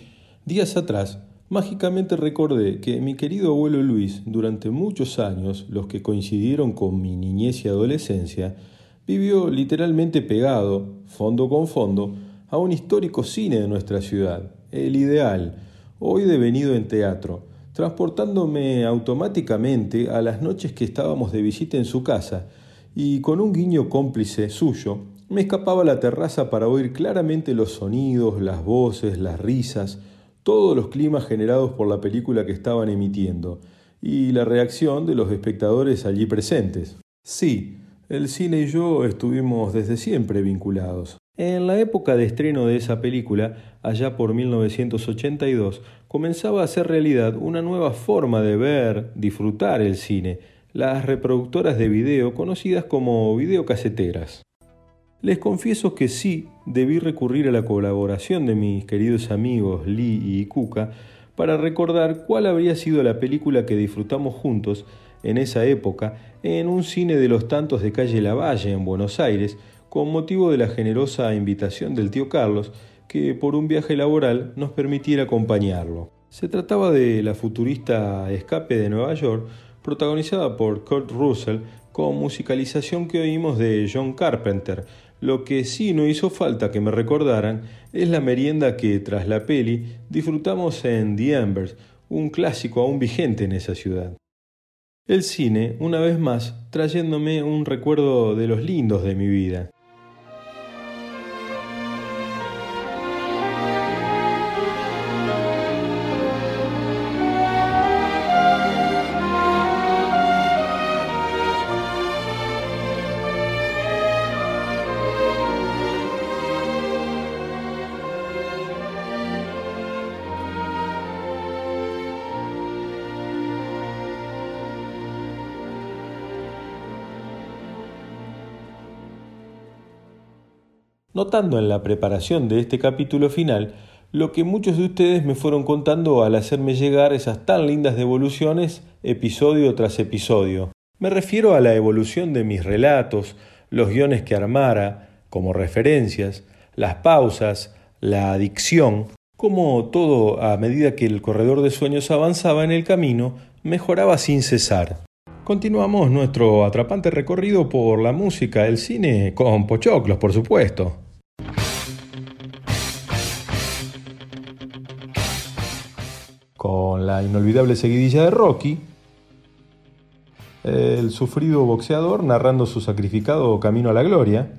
días atrás, mágicamente recordé que mi querido abuelo Luis, durante muchos años, los que coincidieron con mi niñez y adolescencia, vivió literalmente pegado, fondo con fondo, a un histórico cine de nuestra ciudad, el ideal, hoy devenido en teatro, transportándome automáticamente a las noches que estábamos de visita en su casa, y con un guiño cómplice suyo, me escapaba a la terraza para oír claramente los sonidos, las voces, las risas, todos los climas generados por la película que estaban emitiendo y la reacción de los espectadores allí presentes. Sí, el cine y yo estuvimos desde siempre vinculados. En la época de estreno de esa película, allá por 1982, comenzaba a ser realidad una nueva forma de ver, disfrutar el cine, las reproductoras de video conocidas como videocaseteras. Les confieso que sí debí recurrir a la colaboración de mis queridos amigos Lee y Kuka para recordar cuál habría sido la película que disfrutamos juntos en esa época en un cine de los tantos de calle Lavalle en Buenos Aires con motivo de la generosa invitación del tío Carlos que por un viaje laboral nos permitiera acompañarlo. Se trataba de la futurista Escape de Nueva York, protagonizada por Kurt Russell, con musicalización que oímos de John Carpenter. Lo que sí no hizo falta que me recordaran es la merienda que tras la peli disfrutamos en The Embers, un clásico aún vigente en esa ciudad. El cine, una vez más, trayéndome un recuerdo de los lindos de mi vida. Notando en la preparación de este capítulo final lo que muchos de ustedes me fueron contando al hacerme llegar esas tan lindas devoluciones episodio tras episodio. Me refiero a la evolución de mis relatos, los guiones que armara, como referencias, las pausas, la adicción, como todo a medida que el corredor de sueños avanzaba en el camino, mejoraba sin cesar. Continuamos nuestro atrapante recorrido por la música, el cine, con pochoclos, por supuesto. La inolvidable seguidilla de Rocky, el sufrido boxeador narrando su sacrificado camino a la gloria.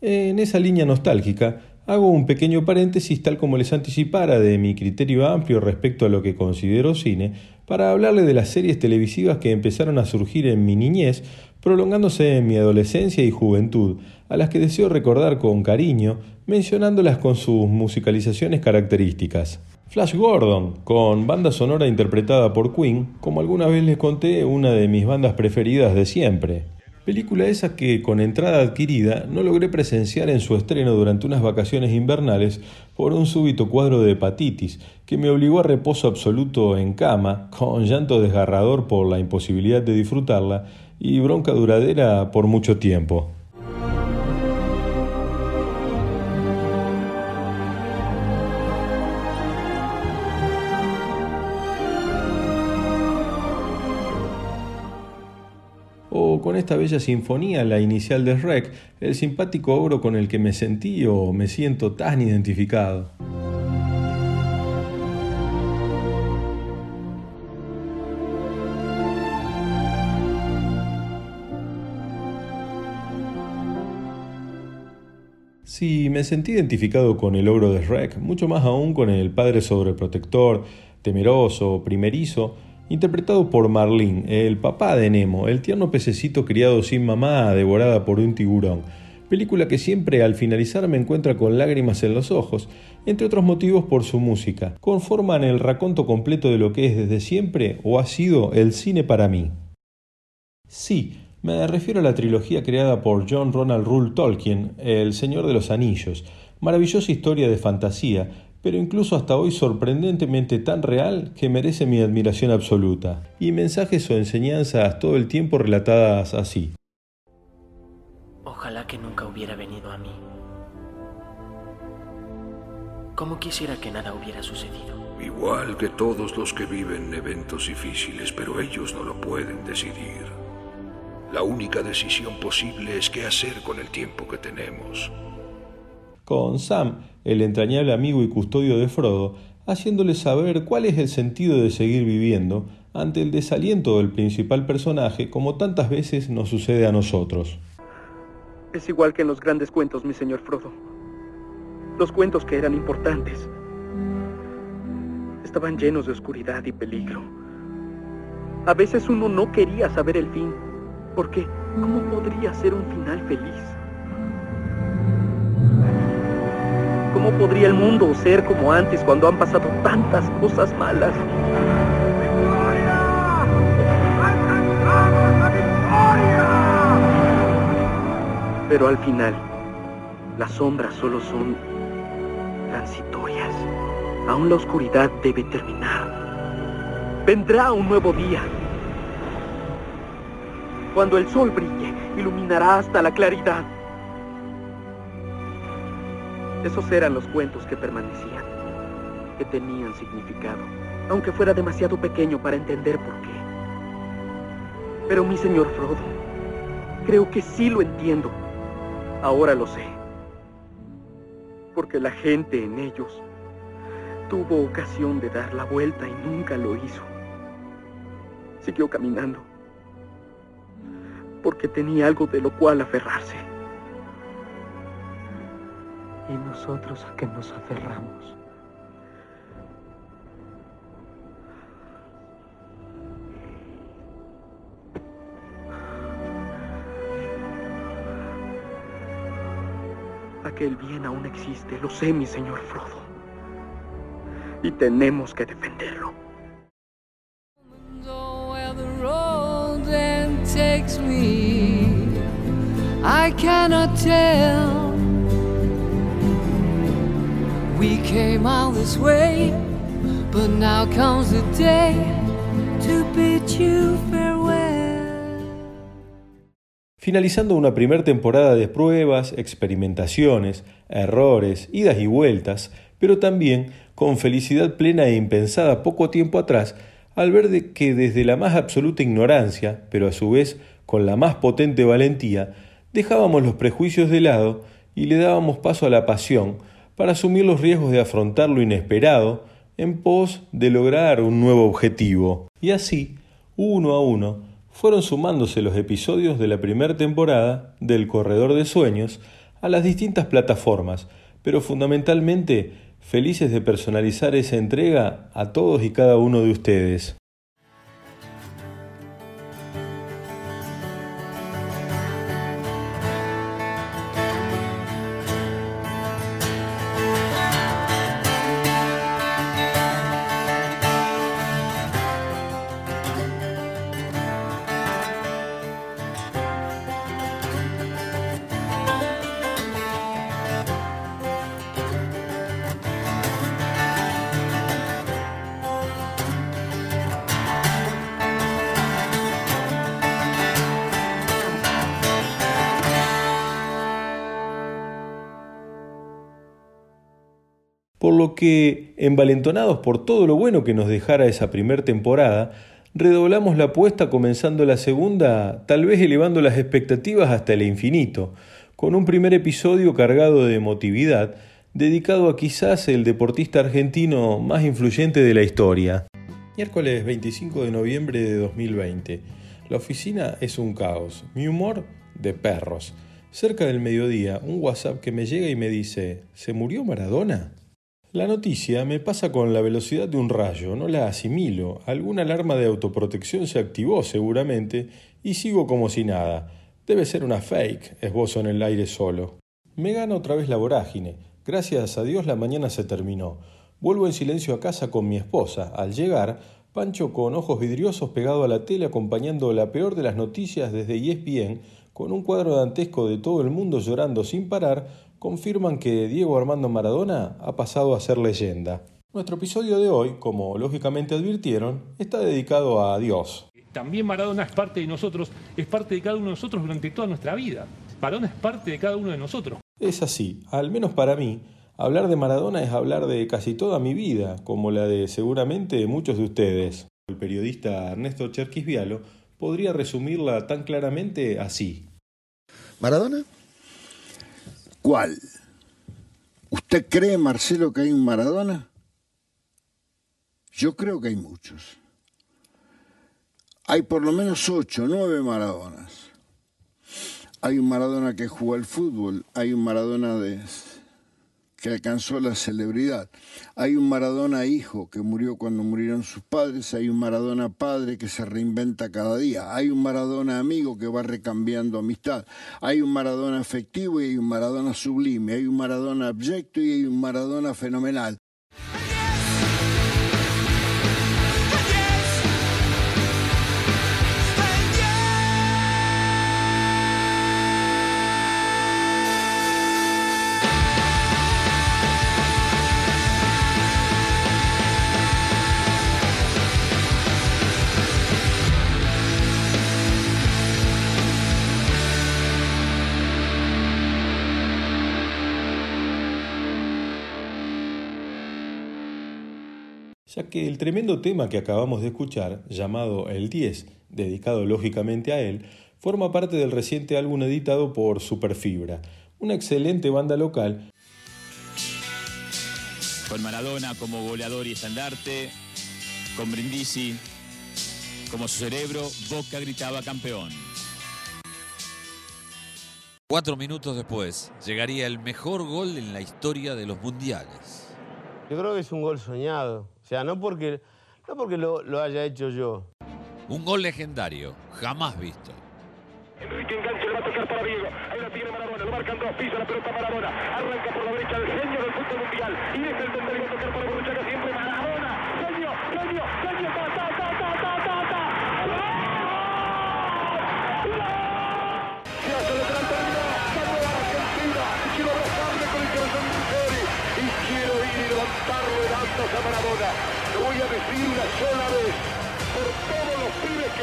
En esa línea nostálgica, hago un pequeño paréntesis tal como les anticipara de mi criterio amplio respecto a lo que considero cine, para hablarle de las series televisivas que empezaron a surgir en mi niñez, prolongándose en mi adolescencia y juventud, a las que deseo recordar con cariño, mencionándolas con sus musicalizaciones características. Flash Gordon, con banda sonora interpretada por Queen, como alguna vez les conté, una de mis bandas preferidas de siempre. Película esa que, con entrada adquirida, no logré presenciar en su estreno durante unas vacaciones invernales por un súbito cuadro de hepatitis que me obligó a reposo absoluto en cama, con llanto desgarrador por la imposibilidad de disfrutarla y bronca duradera por mucho tiempo. Con esta bella sinfonía, la inicial de Shrek, el simpático ogro con el que me sentí o me siento tan identificado. Sí, me sentí identificado con el ogro de Shrek, mucho más aún con el padre sobreprotector, temeroso, primerizo, interpretado por Marlin, el papá de Nemo, el tierno pececito criado sin mamá, devorada por un tiburón. Película que siempre al finalizar me encuentra con lágrimas en los ojos, entre otros motivos por su música. Conforman el raconto completo de lo que es desde siempre o ha sido el cine para mí. Sí, me refiero a la trilogía creada por John Ronald Rule Tolkien, El Señor de los Anillos, maravillosa historia de fantasía, pero incluso hasta hoy sorprendentemente tan real que merece mi admiración absoluta, y mensajes o enseñanzas todo el tiempo relatadas así. Ojalá que nunca hubiera venido a mí. Como quisiera que nada hubiera sucedido. Igual que todos los que viven eventos difíciles, pero ellos no lo pueden decidir. La única decisión posible es qué hacer con el tiempo que tenemos. Con Sam, el entrañable amigo y custodio de Frodo, haciéndole saber cuál es el sentido de seguir viviendo ante el desaliento del principal personaje como tantas veces nos sucede a nosotros. Es igual que en los grandes cuentos, mi señor Frodo. Los cuentos que eran importantes estaban llenos de oscuridad y peligro. A veces uno no quería saber el fin, porque ¿cómo podría ser un final feliz? ¿Cómo podría el mundo ser como antes cuando han pasado tantas cosas malas? Pero al final, las sombras solo son transitorias. Aún la oscuridad debe terminar. Vendrá un nuevo día. Cuando el sol brille, iluminará hasta la claridad. Esos eran los cuentos que permanecían, que tenían significado, aunque fuera demasiado pequeño para entender por qué. Pero mi señor Frodo, creo que sí lo entiendo. Ahora lo sé. Porque la gente en ellos tuvo ocasión de dar la vuelta y nunca lo hizo. Siguió caminando. Porque tenía algo de lo cual aferrarse. ¿Y nosotros a qué nos aferramos? A que el bien aún existe, lo sé, mi señor Frodo. Y tenemos que defenderlo. I cannot tell. We came all this way, but now comes the day to you farewell. Finalizando una primera temporada de pruebas, experimentaciones, errores, idas y vueltas, pero también con felicidad plena e impensada poco tiempo atrás, al ver de que desde la más absoluta ignorancia, pero a su vez con la más potente valentía, dejábamos los prejuicios de lado y le dábamos paso a la pasión para asumir los riesgos de afrontar lo inesperado en pos de lograr un nuevo objetivo. Y así, uno a uno, fueron sumándose los episodios de la primera temporada del Corredor de Sueños a las distintas plataformas, pero fundamentalmente felices de personalizar esa entrega a todos y cada uno de ustedes. Que, envalentonados por todo lo bueno que nos dejara esa primera temporada, redoblamos la apuesta comenzando la segunda, tal vez elevando las expectativas hasta el infinito, con un primer episodio cargado de emotividad, dedicado a quizás el deportista argentino más influyente de la historia. Miércoles 25 de noviembre de 2020. La oficina es un caos. Mi humor de perros. Cerca del mediodía, un WhatsApp que me llega y me dice, ¿se murió Maradona? La noticia me pasa con la velocidad de un rayo, no la asimilo. Alguna alarma de autoprotección se activó seguramente y sigo como si nada. Debe ser una fake, esbozo en el aire solo. Me gana otra vez la vorágine. Gracias a Dios la mañana se terminó. Vuelvo en silencio a casa con mi esposa. Al llegar, Pancho con ojos vidriosos pegado a la tele acompañando la peor de las noticias desde ESPN, con un cuadro dantesco de todo el mundo llorando sin parar, confirman que Diego Armando Maradona ha pasado a ser leyenda. Nuestro episodio de hoy, como lógicamente advirtieron, está dedicado a Dios. También Maradona es parte de nosotros, es parte de cada uno de nosotros durante toda nuestra vida. Maradona es parte de cada uno de nosotros. Es así, al menos para mí, hablar de Maradona es hablar de casi toda mi vida, como la de seguramente muchos de ustedes. El periodista Ernesto Cherquisvialo podría resumirla tan claramente así. ¿Maradona? ¿Cuál? ¿Usted cree, Marcelo, que hay un Maradona? Yo creo que hay muchos. Hay por lo menos ocho, nueve Maradonas. Hay un Maradona que jugó al fútbol, hay un Maradona de, que alcanzó la celebridad, hay un Maradona hijo que murió cuando murieron sus padres, hay un Maradona padre que se reinventa cada día, hay un Maradona amigo que va recambiando amistad, hay un Maradona afectivo y hay un Maradona sublime, hay un Maradona abyecto y hay un Maradona fenomenal. Ya que el tremendo tema que acabamos de escuchar, llamado El 10, dedicado lógicamente a él, forma parte del reciente álbum editado por Superfibra, una excelente banda local con Maradona como goleador y estandarte, con Brindisi como su cerebro, Boca gritaba campeón. Cuatro minutos después, llegaría el mejor gol en la historia de los mundiales. Yo creo que es un gol soñado. O sea, no porque, no porque lo, lo haya hecho yo. Un gol legendario, jamás visto. Enrique enganche, le va a tocar para Diego. Ahí la tiene Maradona, lo marcan dos, pisa la pelota Maradona. Arranca por la derecha el genio del fútbol mundial. Y es el donde le va a tocar para Borruchaga siempre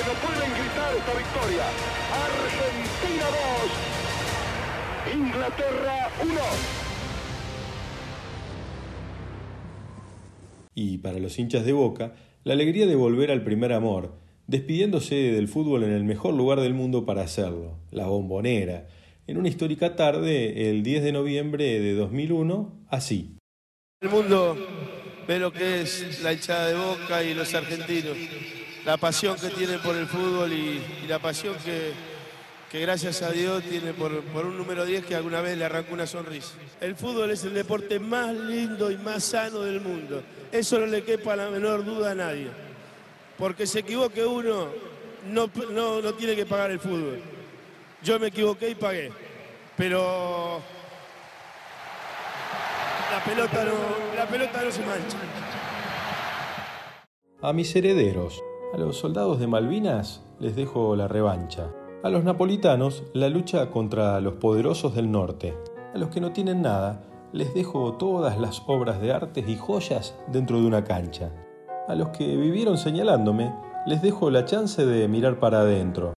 que no pueden gritar esta victoria. Argentina 2, Inglaterra 1. y para los hinchas de Boca, la alegría de volver al primer amor, despidiéndose del fútbol en el mejor lugar del mundo para hacerlo, la bombonera, en una histórica tarde el 10 de noviembre de 2001, así. El mundo ve lo que es la hinchada de Boca y los argentinos. La pasión que tienen por el fútbol y, y la pasión que, que gracias a Dios tiene por, por un número 10 que alguna vez le arrancó una sonrisa. El fútbol es el deporte más lindo y más sano del mundo. Eso no le quepa la menor duda a nadie. Porque se equivoque uno, no, no, no tiene que pagar el fútbol. Yo me equivoqué y pagué. Pero la pelota no, la pelota no se mancha. A mis herederos, a los soldados de Malvinas les dejo la revancha. A los napolitanos la lucha contra los poderosos del norte. A los que no tienen nada les dejo todas las obras de artes y joyas dentro de una cancha. A los que vivieron señalándome les dejo la chance de mirar para adentro.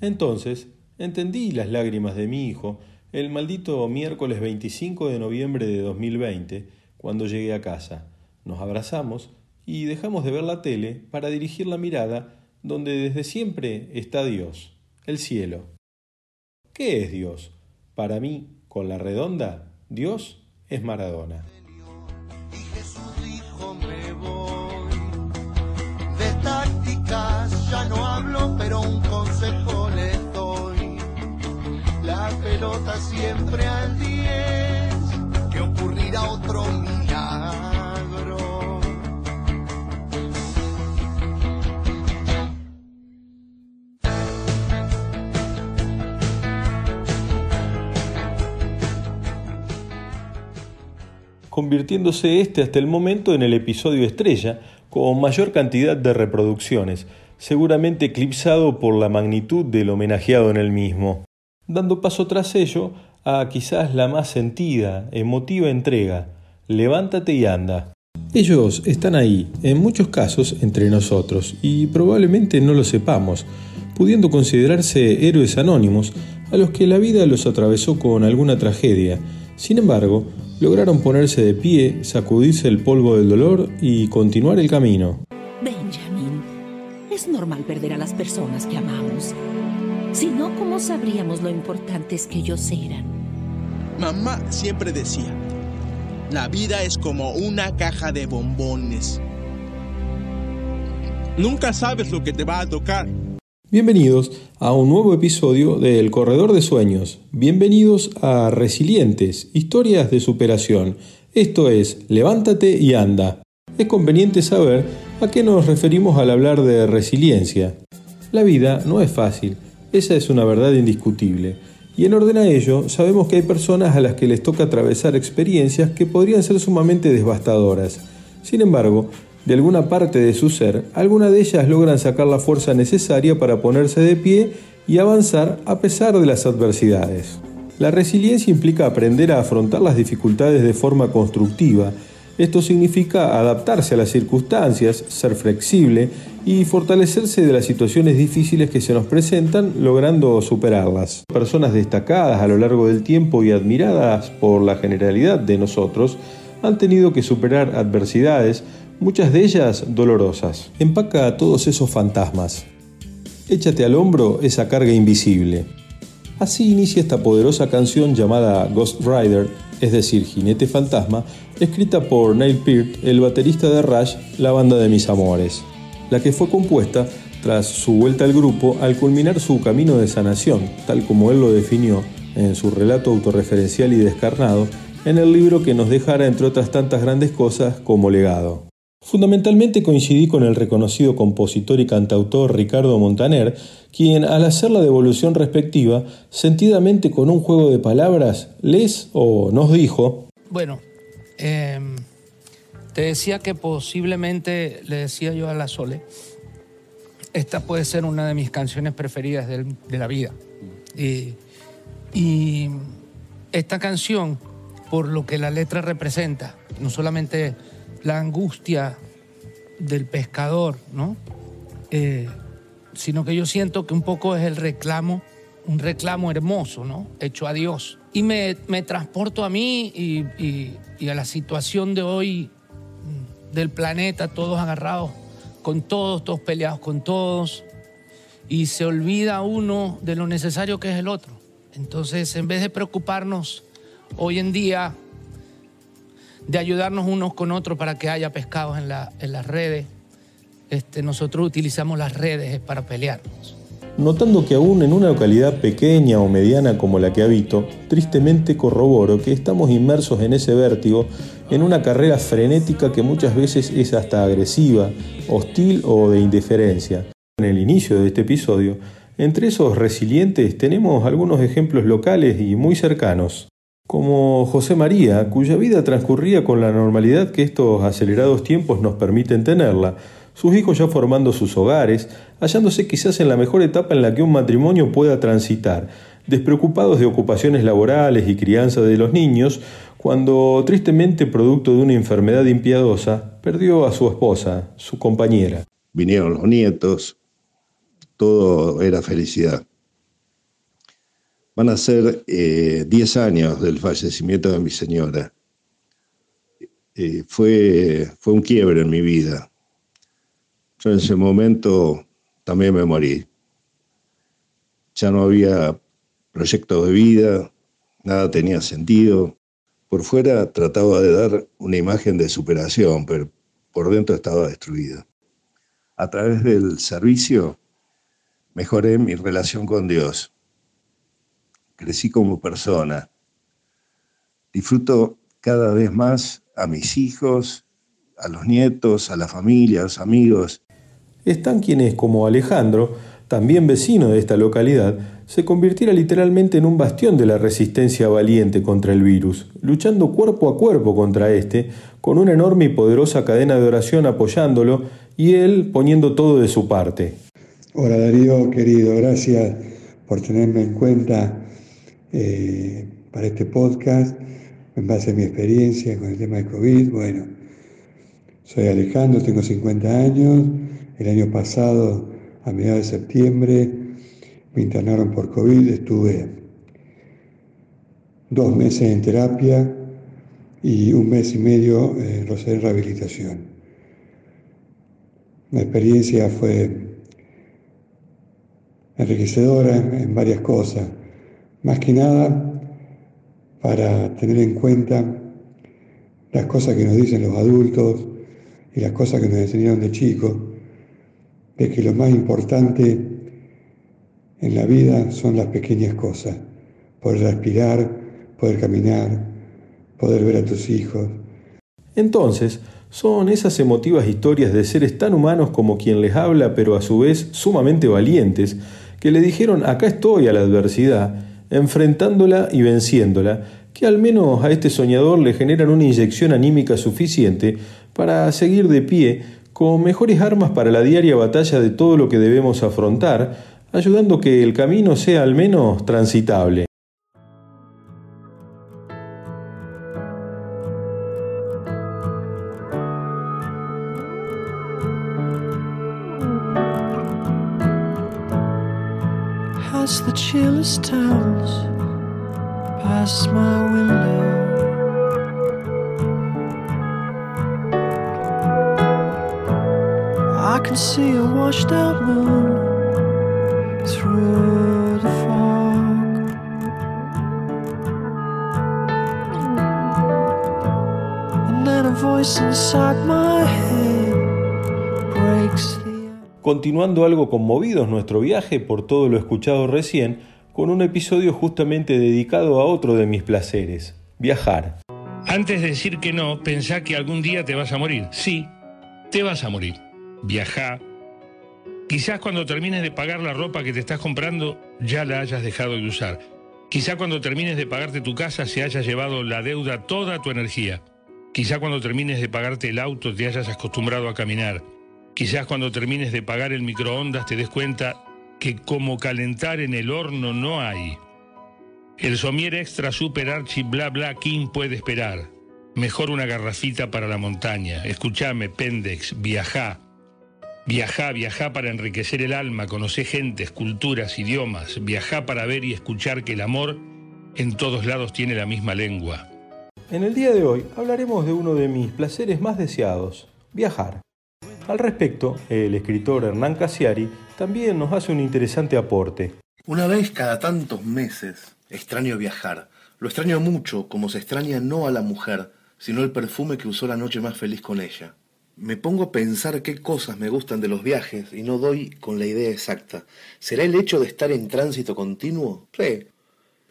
Entonces, entendí las lágrimas de mi hijo el maldito miércoles 25 de noviembre de 2020, cuando llegué a casa. Nos abrazamos y dejamos de ver la tele para dirigir la mirada donde desde siempre está Dios, el cielo. ¿Qué es Dios? Para mí, con la redonda, Dios es Maradona. dijo me voy. De tácticas ya no hablo, pero un consejo les doy. La pelota siempre al 10, que ocurrirá otro milagro. Convirtiéndose este hasta el momento en el episodio estrella con mayor cantidad de reproducciones, seguramente eclipsado por la magnitud del homenajeado en el mismo, dando paso tras ello a quizás la más sentida, emotiva entrega, Levántate y anda. Ellos están ahí, en muchos casos entre nosotros, y probablemente no lo sepamos, pudiendo considerarse héroes anónimos a los que la vida los atravesó con alguna tragedia. Sin embargo, lograron ponerse de pie, sacudirse el polvo del dolor y continuar el camino. Benjamin, es normal perder a las personas que amamos. Si no, ¿cómo sabríamos lo importantes que ellos eran? Mamá siempre decía, la vida es como una caja de bombones. Nunca sabes lo que te va a tocar. Bienvenidos a un nuevo episodio de El Corredor de Sueños. Bienvenidos a Resilientes, historias de superación. Esto es Levántate y anda. Es conveniente saber a qué nos referimos al hablar de resiliencia. La vida no es fácil, esa es una verdad indiscutible. Y en orden a ello, sabemos que hay personas a las que les toca atravesar experiencias que podrían ser sumamente devastadoras. Sin embargo, de alguna parte de su ser, algunas de ellas logran sacar la fuerza necesaria para ponerse de pie y avanzar a pesar de las adversidades. La resiliencia implica aprender a afrontar las dificultades de forma constructiva. Esto significa adaptarse a las circunstancias, ser flexible y fortalecerse de las situaciones difíciles que se nos presentan, logrando superarlas. Personas destacadas a lo largo del tiempo y admiradas por la generalidad de nosotros han tenido que superar adversidades, muchas de ellas dolorosas. Empaca a todos esos fantasmas. Échate al hombro esa carga invisible. Así inicia esta poderosa canción llamada Ghost Rider, es decir, Jinete Fantasma, escrita por Neil Peart, el baterista de Rush, la banda de mis amores, la que fue compuesta tras su vuelta al grupo al culminar su camino de sanación, tal como él lo definió en su relato autorreferencial y descarnado, en el libro que nos dejara, entre otras tantas grandes cosas, como legado. Fundamentalmente coincidí con el reconocido compositor y cantautor Ricardo Montaner, quien al hacer la devolución respectiva, sentidamente con un juego de palabras, les o nos dijo, Bueno, eh, te decía que posiblemente, le decía yo a la Sole, esta puede ser una de mis canciones preferidas de la vida. Y esta canción, por lo que la letra representa, no solamente la angustia del pescador, ¿no? Eh, sino que yo siento que un poco es el reclamo, un reclamo hermoso, ¿no? Hecho a Dios. Y me, me transporto a mí y, a la situación de hoy mm, del planeta, todos agarrados con todos, todos peleados con todos, y se olvida uno de lo necesario que es el otro. Entonces, en vez de preocuparnos hoy en día de ayudarnos unos con otros para que haya pescados en, la- en las redes, este, nosotros utilizamos las redes para pelearnos. Notando que aún en una localidad pequeña o mediana como la que habito, tristemente corroboro que estamos inmersos en ese vértigo, en una carrera frenética que muchas veces es hasta agresiva, hostil o de indiferencia. En el inicio de este episodio, entre esos resilientes tenemos algunos ejemplos locales y muy cercanos, como José María, cuya vida transcurría con la normalidad que estos acelerados tiempos nos permiten tenerla, sus hijos ya formando sus hogares, hallándose quizás en la mejor etapa en la que un matrimonio pueda transitar, despreocupados de ocupaciones laborales y crianza de los niños, cuando tristemente producto de una enfermedad impiedosa perdió a su esposa, su compañera. Vinieron los nietos, todo era felicidad. Van a ser eh, 10 años del fallecimiento de mi señora. Eh, fue, fue un quiebre en mi vida. Yo en ese momento también me morí. Ya no había proyecto de vida, nada tenía sentido. Por fuera trataba de dar una imagen de superación, pero por dentro estaba destruida. A través del servicio mejoré mi relación con Dios. Crecí como persona. Disfruto cada vez más a mis hijos, a los nietos, a la familia, a los amigos. Están quienes, como Alejandro, también vecino de esta localidad, se convirtiera literalmente en un bastión de la resistencia valiente contra el virus, luchando cuerpo a cuerpo contra este, con una enorme y poderosa cadena de oración apoyándolo y él poniendo todo de su parte. Hola Darío, querido, gracias por tenerme en cuenta eh, para este podcast en base a mi experiencia con el tema de COVID. Bueno, soy Alejandro, tengo 50 años. El año pasado, a mediados de septiembre, me internaron por COVID. Estuve dos meses en terapia y un mes y medio en Rehabilitación. La experiencia fue enriquecedora en varias cosas. Más que nada para tener en cuenta las cosas que nos dicen los adultos y las cosas que nos enseñaron de chicos, de que lo más importante en la vida son las pequeñas cosas. Poder respirar, poder caminar, poder ver a tus hijos. Entonces, son esas emotivas historias de seres tan humanos como quien les habla, pero a su vez sumamente valientes, que le dijeron acá estoy a la adversidad, enfrentándola y venciéndola, que al menos a este soñador le generan una inyección anímica suficiente para seguir de pie con mejores armas para la diaria batalla de todo lo que debemos afrontar, ayudando que el camino sea al menos transitable. Past the chillest towns, past my window. I can see a washed out moon through the fog. And then a voice inside my head Continuando algo conmovidos nuestro viaje por todo lo escuchado recién, con un episodio justamente dedicado a otro de mis placeres, viajar. Antes de decir que no, pensá que algún día te vas a morir. Sí, te vas a morir. Viajá. Quizás cuando termines de pagar la ropa que te estás comprando, ya la hayas dejado de usar. Quizá cuando termines de pagarte tu casa se haya llevado la deuda toda tu energía. Quizá cuando termines de pagarte el auto te hayas acostumbrado a caminar. Quizás cuando termines de pagar el microondas te des cuenta que como calentar en el horno no hay. El somier extra super archi bla bla king puede esperar. Mejor una garrafita para la montaña. Escúchame, Pendex, viajá. Viajá, viajá para enriquecer el alma, conocer gentes, culturas, idiomas. Viajá para ver y escuchar que el amor en todos lados tiene la misma lengua. En el día de hoy hablaremos de uno de mis placeres más deseados, viajar. Al respecto, el escritor Hernán Casiari también nos hace un interesante aporte. Una vez cada tantos meses extraño viajar. Lo extraño mucho, como se extraña no a la mujer, sino el perfume que usó la noche más feliz con ella. Me pongo a pensar qué cosas me gustan de los viajes y no doy con la idea exacta. ¿Será el hecho de estar en tránsito continuo? Sí.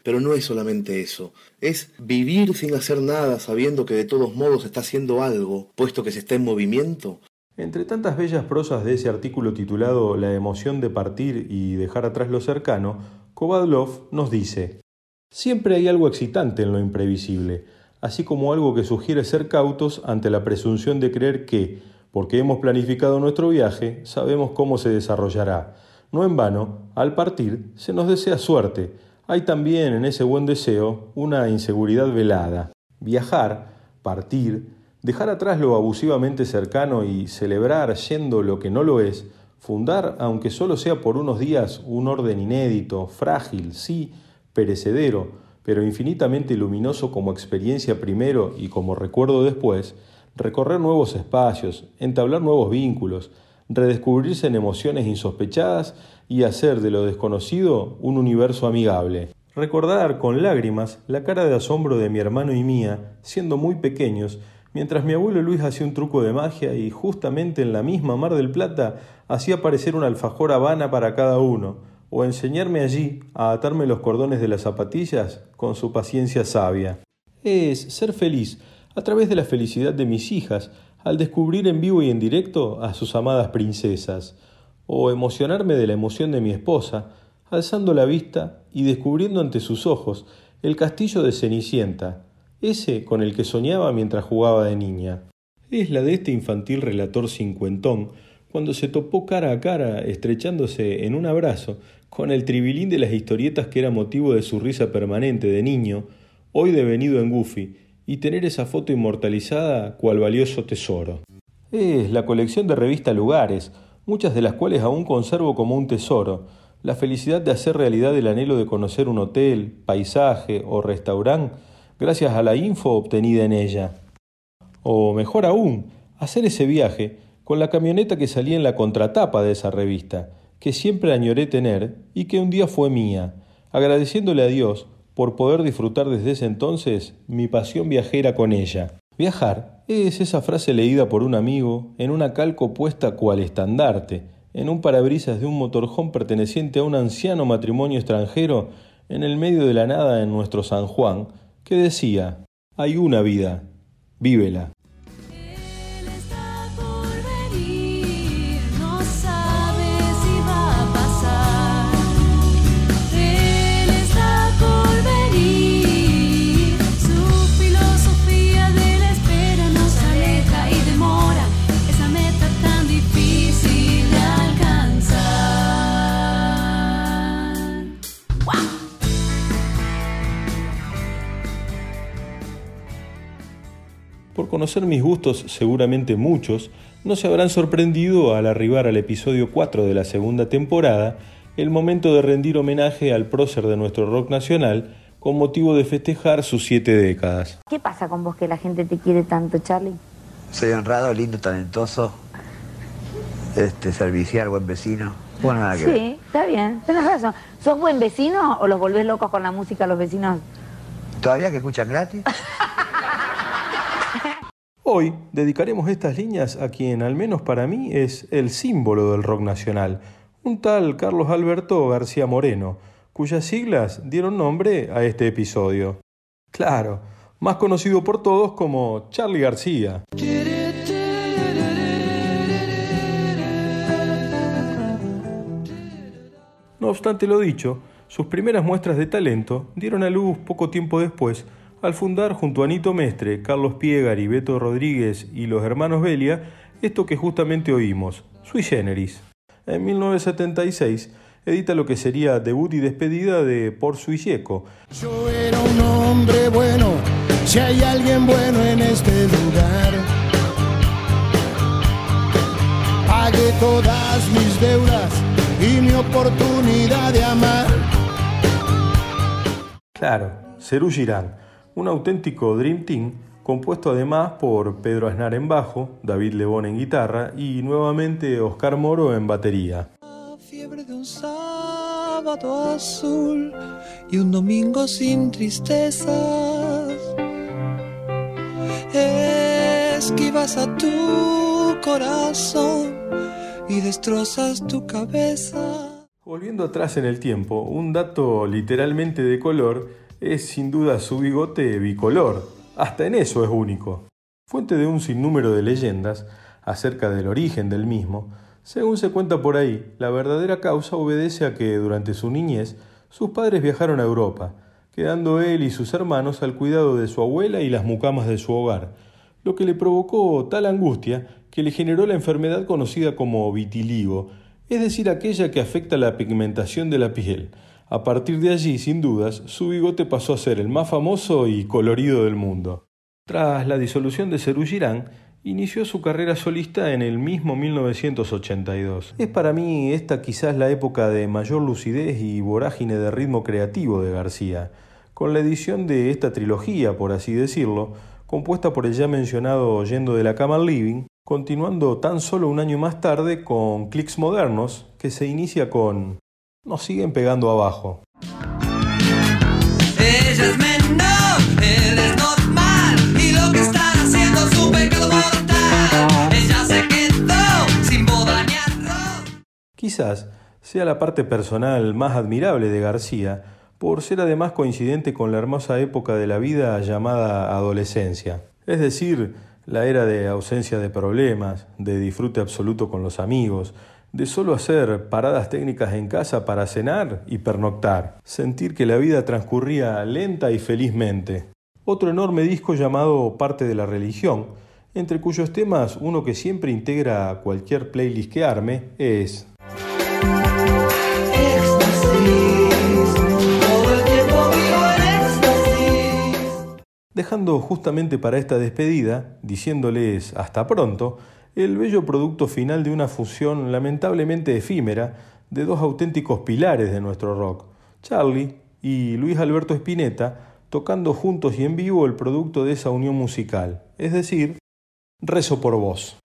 Pero no es solamente eso. Es vivir sin hacer nada sabiendo que de todos modos está haciendo algo, puesto que se está en movimiento. Entre tantas bellas prosas de ese artículo titulado La emoción de partir y dejar atrás lo cercano, Kovadlov nos dice, Siempre hay algo excitante en lo imprevisible, así como algo que sugiere ser cautos ante la presunción de creer que, porque hemos planificado nuestro viaje, sabemos cómo se desarrollará. No en vano, al partir, se nos desea suerte. Hay también en ese buen deseo una inseguridad velada. Viajar, partir, dejar atrás lo abusivamente cercano y celebrar yendo lo que no lo es, fundar, aunque solo sea por unos días, un orden inédito, frágil, sí, perecedero, pero infinitamente luminoso como experiencia primero y como recuerdo después, recorrer nuevos espacios, entablar nuevos vínculos, redescubrirse en emociones insospechadas y hacer de lo desconocido un universo amigable. Recordar con lágrimas la cara de asombro de mi hermano y mía, siendo muy pequeños, mientras mi abuelo Luis hacía un truco de magia y justamente en la misma Mar del Plata hacía aparecer un alfajor habana para cada uno, o enseñarme allí a atarme los cordones de las zapatillas con su paciencia sabia. Es ser feliz a través de la felicidad de mis hijas al descubrir en vivo y en directo a sus amadas princesas, o emocionarme de la emoción de mi esposa, alzando la vista y descubriendo ante sus ojos el castillo de Cenicienta, ese con el que soñaba mientras jugaba de niña. Es la de este infantil relator cincuentón, cuando se topó cara a cara, estrechándose en un abrazo, con el tribilín de las historietas que era motivo de su risa permanente de niño, hoy devenido en Goofy, y tener esa foto inmortalizada cual valioso tesoro. Es la colección de revista Lugares, muchas de las cuales aún conservo como un tesoro, la felicidad de hacer realidad el anhelo de conocer un hotel, paisaje o restaurante gracias a la info obtenida en ella. O mejor aún, hacer ese viaje con la camioneta que salía en la contratapa de esa revista, que siempre añoré tener y que un día fue mía, agradeciéndole a Dios por poder disfrutar desde ese entonces mi pasión viajera con ella. Viajar es esa frase leída por un amigo en una calco puesta cual estandarte, en un parabrisas de un motorhome perteneciente a un anciano matrimonio extranjero en el medio de la nada en nuestro San Juan, que decía, hay una vida, vívela. Por conocer mis gustos, seguramente muchos, no se habrán sorprendido al arribar al episodio 4 de la segunda temporada, el momento de rendir homenaje al prócer de nuestro rock nacional con motivo de festejar sus siete décadas. ¿Qué pasa con vos que la gente te quiere tanto, Charlie? Soy honrado, lindo, talentoso, este, servicial, buen vecino. Bueno, nada que ver. Sí, está bien, tenés razón. ¿Sos buen vecino o los volvés locos con la música a los vecinos? ¿Todavía que escuchan gratis? Hoy dedicaremos estas líneas a quien, al menos para mí, es el símbolo del rock nacional, un tal Carlos Alberto García Moreno, cuyas siglas dieron nombre a este episodio. Claro, más conocido por todos como Charlie García. No obstante lo dicho, sus primeras muestras de talento dieron a luz poco tiempo después al fundar junto a Nito Mestre, Carlos Piegari, Beto Rodríguez y los hermanos Belia esto que justamente oímos, Sui Generis. En 1976 edita lo que sería debut y despedida de Por Sui Gieco, Yo era un hombre bueno, si hay alguien bueno en este lugar. Pagué todas mis deudas y mi oportunidad de amar. Claro, Cerú Girán, un auténtico Dream Team compuesto además por Pedro Aznar en bajo, David Lebón en guitarra y nuevamente Oscar Moro en batería. Fiebre de un sábado azul y un domingo sin tristezas. Esquivas a tu corazón y destrozas tu cabeza. Volviendo atrás en el tiempo, un dato literalmente de color es sin duda su bigote bicolor. Hasta en eso es único. Fuente de un sinnúmero de leyendas acerca del origen del mismo, según se cuenta por ahí, la verdadera causa obedece a que durante su niñez sus padres viajaron a Europa, quedando él y sus hermanos al cuidado de su abuela y las mucamas de su hogar, lo que le provocó tal angustia que le generó la enfermedad conocida como vitiligo, es decir, aquella que afecta la pigmentación de la piel. A partir de allí, sin dudas, su bigote pasó a ser el más famoso y colorido del mundo. Tras la disolución de Cerú Girán, inició su carrera solista en el mismo 1982. Es para mí esta quizás la época de mayor lucidez y vorágine de ritmo creativo de García, con la edición de esta trilogía, por así decirlo, compuesta por el ya mencionado Yendo de la cama al living, continuando tan solo un año más tarde con Clicks Modernos, que se inicia con Nos siguen pegando abajo. Ella es menor, él es normal y lo que están haciendo es un pecado mortal. Ella se quedó sin boda ni arroz. Quizás sea la parte personal más admirable de García, por ser además coincidente con la hermosa época de la vida llamada adolescencia, es decir, la era de ausencia de problemas, de disfrute absoluto con los amigos, de solo hacer paradas técnicas en casa para cenar y pernoctar, sentir que la vida transcurría lenta y felizmente. Otro enorme disco llamado Parte de la Religión, entre cuyos temas uno que siempre integra cualquier playlist que arme es dejando justamente para esta despedida, diciéndoles hasta pronto, el bello producto final de una fusión lamentablemente efímera de dos auténticos pilares de nuestro rock, Charlie y Luis Alberto Spinetta, tocando juntos y en vivo el producto de esa unión musical, es decir, Rezo por vos.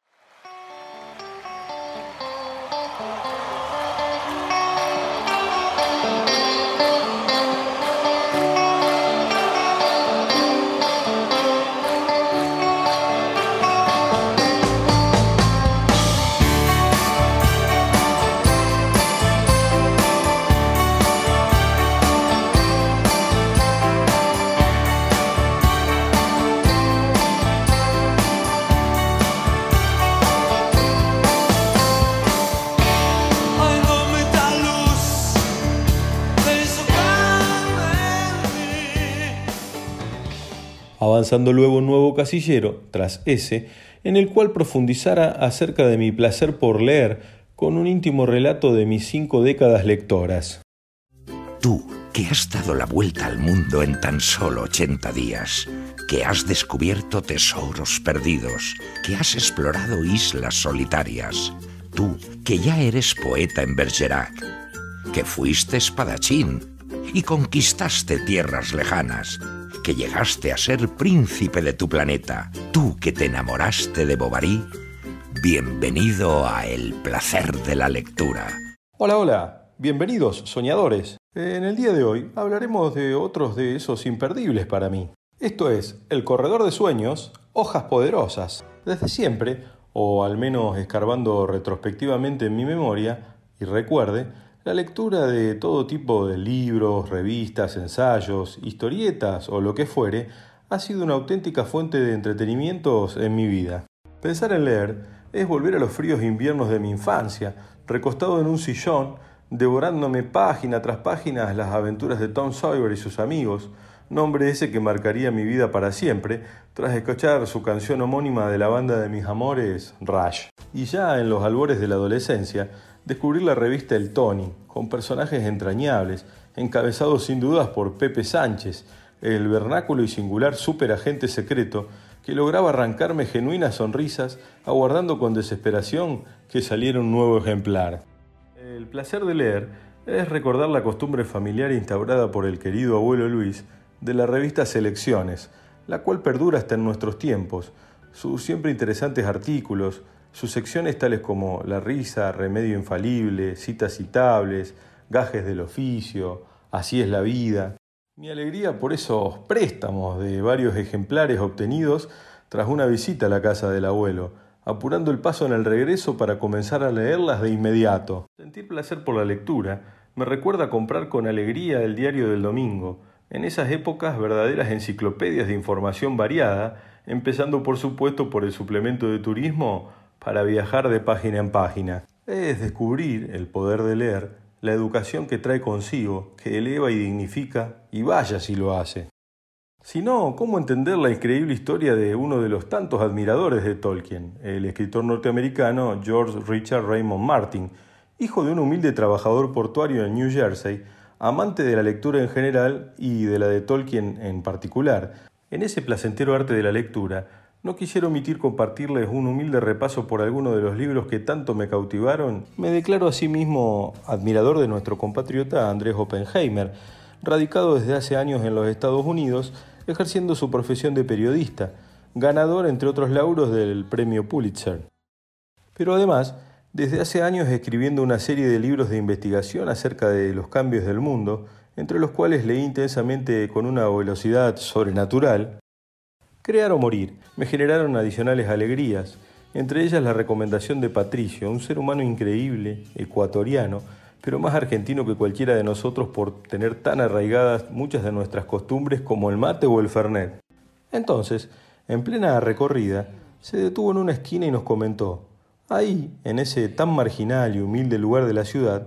Luego un nuevo casillero, tras ese, en el cual profundizara acerca de mi placer por leer con un íntimo relato de mis cinco décadas lectoras. Tú, que has dado la vuelta al mundo en tan solo 80 días, que has descubierto tesoros perdidos, que has explorado islas solitarias, tú, que ya eres poeta en Bergerac, que fuiste espadachín y conquistaste tierras lejanas, que llegaste a ser príncipe de tu planeta, tú que te enamoraste de Bovary, bienvenido a El placer de la lectura. Hola, hola, bienvenidos, soñadores. En el día de hoy hablaremos de otros de esos imperdibles para mí. Esto es El Corredor de Sueños, Hojas Poderosas. Desde siempre, o al menos escarbando retrospectivamente en mi memoria, y recuerde, la lectura de todo tipo de libros, revistas, ensayos, historietas o lo que fuere ha sido una auténtica fuente de entretenimientos en mi vida. Pensar en leer es volver a los fríos inviernos de mi infancia, recostado en un sillón, devorándome página tras página las aventuras de Tom Sawyer y sus amigos, nombre ese que marcaría mi vida para siempre, tras escuchar su canción homónima de la banda de mis amores, Rush. Y ya en los albores de la adolescencia, descubrir la revista El Tony, con personajes entrañables, encabezados sin dudas por Pepe Sánchez, el vernáculo y singular superagente secreto que lograba arrancarme genuinas sonrisas, aguardando con desesperación que saliera un nuevo ejemplar. El placer de leer es recordar la costumbre familiar instaurada por el querido abuelo Luis de la revista Selecciones, la cual perdura hasta en nuestros tiempos. Sus siempre interesantes artículos, sus secciones tales como La risa, Remedio infalible, Citas citables, Gajes del oficio, Así es la vida. Mi alegría por esos préstamos de varios ejemplares obtenidos tras una visita a la casa del abuelo, apurando el paso en el regreso para comenzar a leerlas de inmediato. Sentir placer por la lectura me recuerda comprar con alegría el diario del domingo, en esas épocas verdaderas enciclopedias de información variada, empezando por supuesto por el suplemento de turismo para viajar de página en página. Es descubrir el poder de leer, la educación que trae consigo, que eleva y dignifica, y vaya si lo hace. Si no, ¿cómo entender la increíble historia de uno de los tantos admiradores de Tolkien, el escritor norteamericano George Richard Raymond Martin, hijo de un humilde trabajador portuario en New Jersey, amante de la lectura en general y de la de Tolkien en particular? En ese placentero arte de la lectura, no quisiera omitir compartirles un humilde repaso por alguno de los libros que tanto me cautivaron. Me declaro asimismo admirador de nuestro compatriota Andrés Oppenheimer, radicado desde hace años en los Estados Unidos, ejerciendo su profesión de periodista, ganador entre otros lauros del premio Pulitzer. Pero además, desde hace años escribiendo una serie de libros de investigación acerca de los cambios del mundo, entre los cuales leí intensamente con una velocidad sobrenatural, Crear o morir me generaron adicionales alegrías, entre ellas la recomendación de Patricio, un ser humano increíble, ecuatoriano, pero más argentino que cualquiera de nosotros por tener tan arraigadas muchas de nuestras costumbres como el mate o el fernet. Entonces, en plena recorrida, se detuvo en una esquina y nos comentó, ahí, en ese tan marginal y humilde lugar de la ciudad,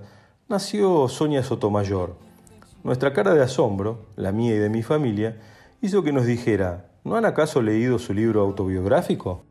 nació Sonia Sotomayor. Nuestra cara de asombro, la mía y de mi familia, hizo que nos dijera, ¿No han acaso leído su libro autobiográfico?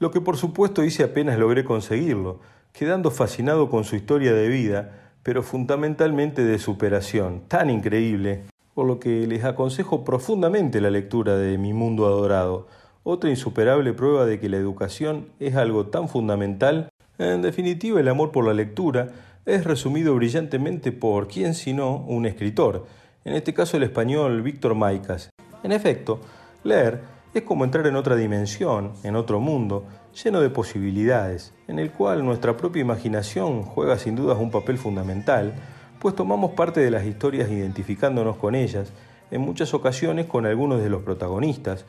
Lo que por supuesto hice apenas logré conseguirlo, quedando fascinado con su historia de vida, pero fundamentalmente de superación, tan increíble, por lo que les aconsejo profundamente la lectura de Mi Mundo Adorado, otra insuperable prueba de que la educación es algo tan fundamental. En definitiva, el amor por la lectura es resumido brillantemente por quién sino un escritor, en este caso el español Víctor Maicas. En efecto, Leer es como entrar en otra dimensión, en otro mundo, lleno de posibilidades, en el cual nuestra propia imaginación juega sin dudas un papel fundamental, pues tomamos parte de las historias identificándonos con ellas, en muchas ocasiones con algunos de los protagonistas.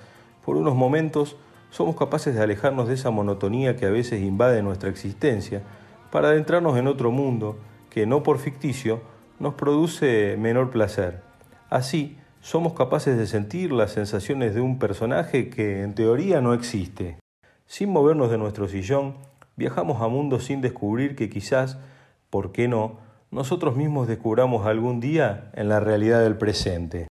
Por unos momentos somos capaces de alejarnos de esa monotonía que a veces invade nuestra existencia, para adentrarnos en otro mundo que, no por ficticio, nos produce menor placer. Así, somos capaces de sentir las sensaciones de un personaje que en teoría no existe. Sin movernos de nuestro sillón, viajamos a mundos sin descubrir que quizás, ¿por qué no?, nosotros mismos descubramos algún día en la realidad del presente.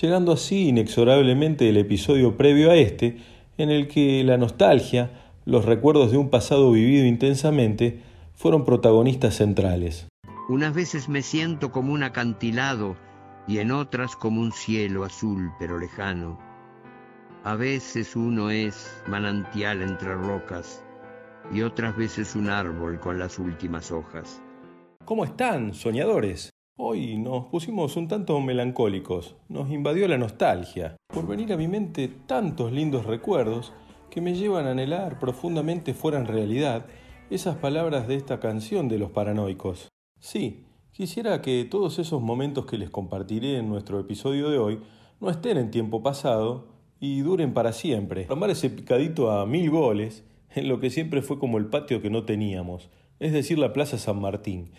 Llegando así inexorablemente el episodio previo a este, en el que la nostalgia, los recuerdos de un pasado vivido intensamente, fueron protagonistas centrales. Unas veces me siento como un acantilado y en otras como un cielo azul pero lejano. A veces uno es manantial entre rocas y otras veces un árbol con las últimas hojas. ¿Cómo están, soñadores? Hoy nos pusimos un tanto melancólicos, nos invadió la nostalgia, por venir a mi mente tantos lindos recuerdos que me llevan a anhelar profundamente fueran realidad esas palabras de esta canción de los paranoicos. Sí, quisiera que todos esos momentos que les compartiré en nuestro episodio de hoy no estén en tiempo pasado y duren para siempre. Tomar ese picadito a mil goles en lo que siempre fue como el patio que no teníamos, es decir, la Plaza San Martín,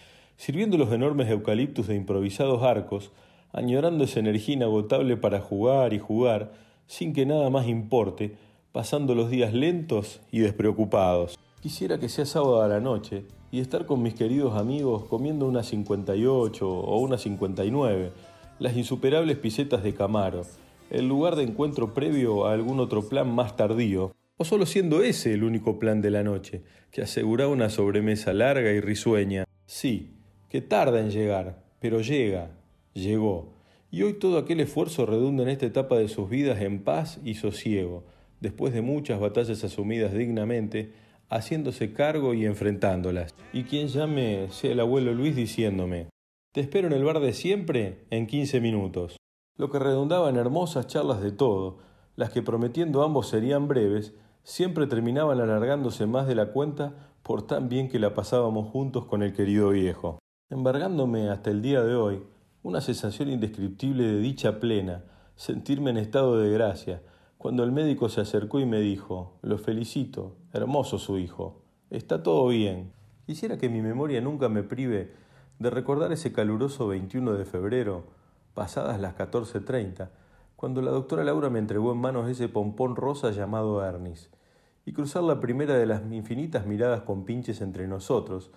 sirviendo los enormes eucaliptus de improvisados arcos, añorando esa energía inagotable para jugar y jugar, sin que nada más importe, pasando los días lentos y despreocupados. Quisiera que sea sábado a la noche y estar con mis queridos amigos comiendo una 58 o una 59, las insuperables pisetas de Camaro, el lugar de encuentro previo a algún otro plan más tardío, o solo siendo ese el único plan de la noche, que aseguraba una sobremesa larga y risueña. Sí, que tarda en llegar, pero llega, llegó. Y hoy todo aquel esfuerzo redunda en esta etapa de sus vidas en paz y sosiego, después de muchas batallas asumidas dignamente, haciéndose cargo y enfrentándolas. Y quien llame sea el abuelo Luis diciéndome, te espero en el bar de siempre en 15 minutos. Lo que redundaba en hermosas charlas de todo, las que prometiendo ambos serían breves, siempre terminaban alargándose más de la cuenta por tan bien que la pasábamos juntos con el querido viejo. Embargándome hasta el día de hoy, una sensación indescriptible de dicha plena, sentirme en estado de gracia, cuando el médico se acercó y me dijo, lo felicito, hermoso su hijo, está todo bien. Quisiera que mi memoria nunca me prive de recordar ese caluroso 21 de febrero, pasadas las 14.30, cuando la doctora Laura me entregó en manos ese pompón rosa llamado Ernis, y cruzar la primera de las infinitas miradas con pinches entre nosotros,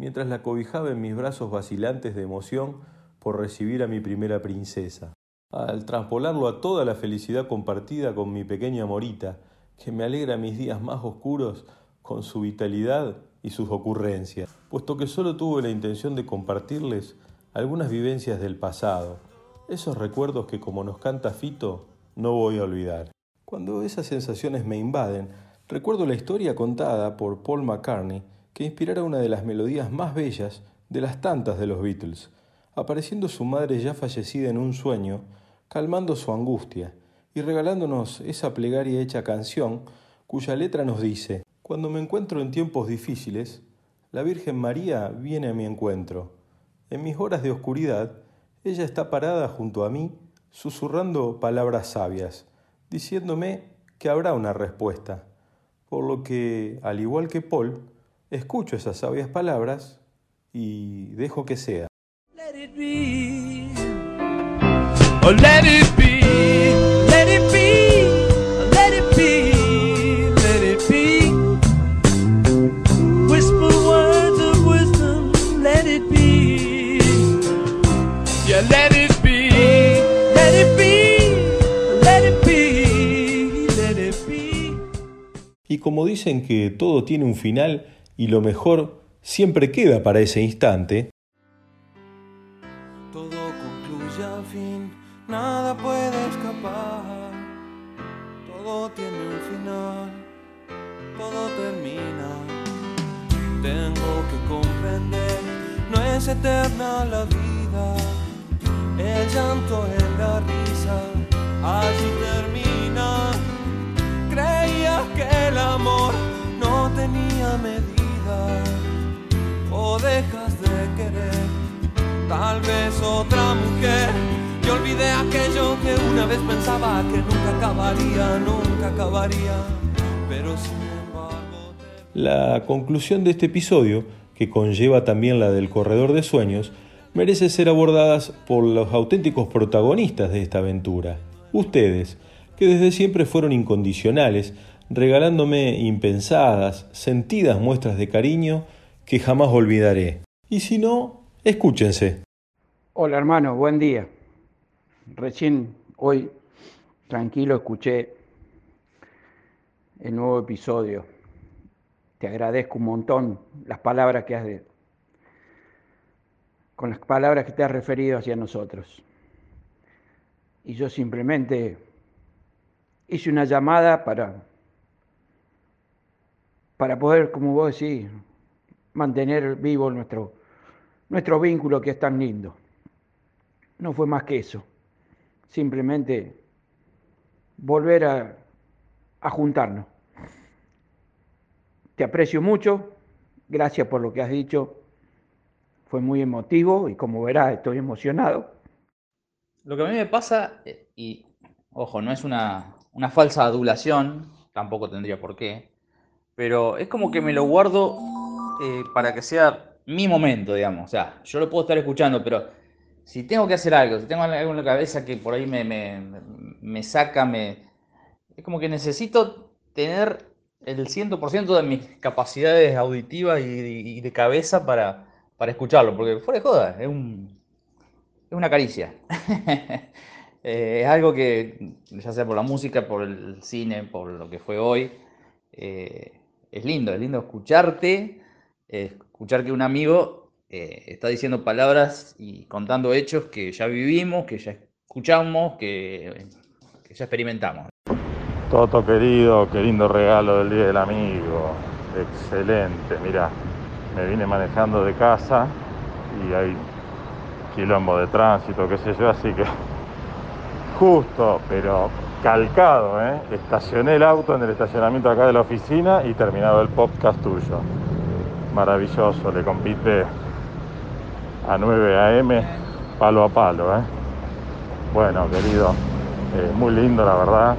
mientras la cobijaba en mis brazos vacilantes de emoción por recibir a mi primera princesa. Al transpolarlo a toda la felicidad compartida con mi pequeña Morita, que me alegra mis días más oscuros con su vitalidad y sus ocurrencias, puesto que solo tuve la intención de compartirles algunas vivencias del pasado, esos recuerdos que como nos canta Fito, no voy a olvidar. Cuando esas sensaciones me invaden, recuerdo la historia contada por Paul McCartney que inspirara una de las melodías más bellas de las tantas de los Beatles, apareciendo su madre ya fallecida en un sueño, calmando su angustia y regalándonos esa plegaria hecha canción cuya letra nos dice, Cuando me encuentro en tiempos difíciles, la Virgen María viene a mi encuentro. En mis horas de oscuridad, ella está parada junto a mí, susurrando palabras sabias, diciéndome que habrá una respuesta. Por lo que, al igual que Paul, escucho esas sabias palabras y dejo que sea. Let it be. Oh, let it be. Let it be. Let it be. Let it be. Whisper words of wisdom. Let it be. Yeah, let it be. Let it be. Let it be. Let it be. Y como dicen que todo tiene un final y lo mejor siempre queda para ese instante, Todo concluye al fin, nada puede escapar. Todo tiene un final, todo termina. Tengo que comprender, no es eterna la vida. El llanto en la risa, allí termina. Creías que el amor no tenía medida. La conclusión de este episodio, que conlleva también la del corredor de sueños, merece ser abordadas por los auténticos protagonistas de esta aventura. Ustedes, que desde siempre fueron incondicionales, regalándome impensadas, sentidas muestras de cariño que jamás olvidaré. Y si no, escúchense. Hola hermano, buen día. Recién hoy tranquilo escuché el nuevo episodio. Te agradezco un montón las palabras que has de, con las palabras que te has referido hacia nosotros. Y yo simplemente hice una llamada para para poder, como vos decís, mantener vivo nuestro nuestro vínculo que es tan lindo. No fue más que eso. Simplemente volver a, a juntarnos. Te aprecio mucho, gracias por lo que has dicho. Fue muy emotivo y como verás estoy emocionado. Lo que a mí me pasa, eh, y ojo, no es una, una falsa adulación, tampoco tendría por qué, pero es como que me lo guardo eh, para que sea mi momento, digamos. O sea, yo lo puedo estar escuchando, pero si tengo que hacer algo, si tengo algo en la cabeza que por ahí me, me, me saca, me... Es como que necesito tener el 100% de mis capacidades auditivas y, de cabeza para, para escucharlo, porque fuera de joda, es, un, es una caricia. Eh, es algo que, ya sea por la música, por el cine, por lo que fue hoy, eh, es lindo, es lindo escucharte, escuchar que un amigo eh, está diciendo palabras y contando hechos que ya vivimos, que ya escuchamos, que, que ya experimentamos. Toto querido, qué lindo regalo del Día del Amigo. Excelente, mira, me vine manejando de casa y hay quilombo de tránsito, qué sé yo, así que justo, pero calcado, ¿eh? Estacioné el auto en el estacionamiento acá de la oficina y terminado el podcast tuyo. Maravilloso, le compite a 9 AM palo a palo, ¿eh? Bueno, querido, eh, muy lindo la verdad.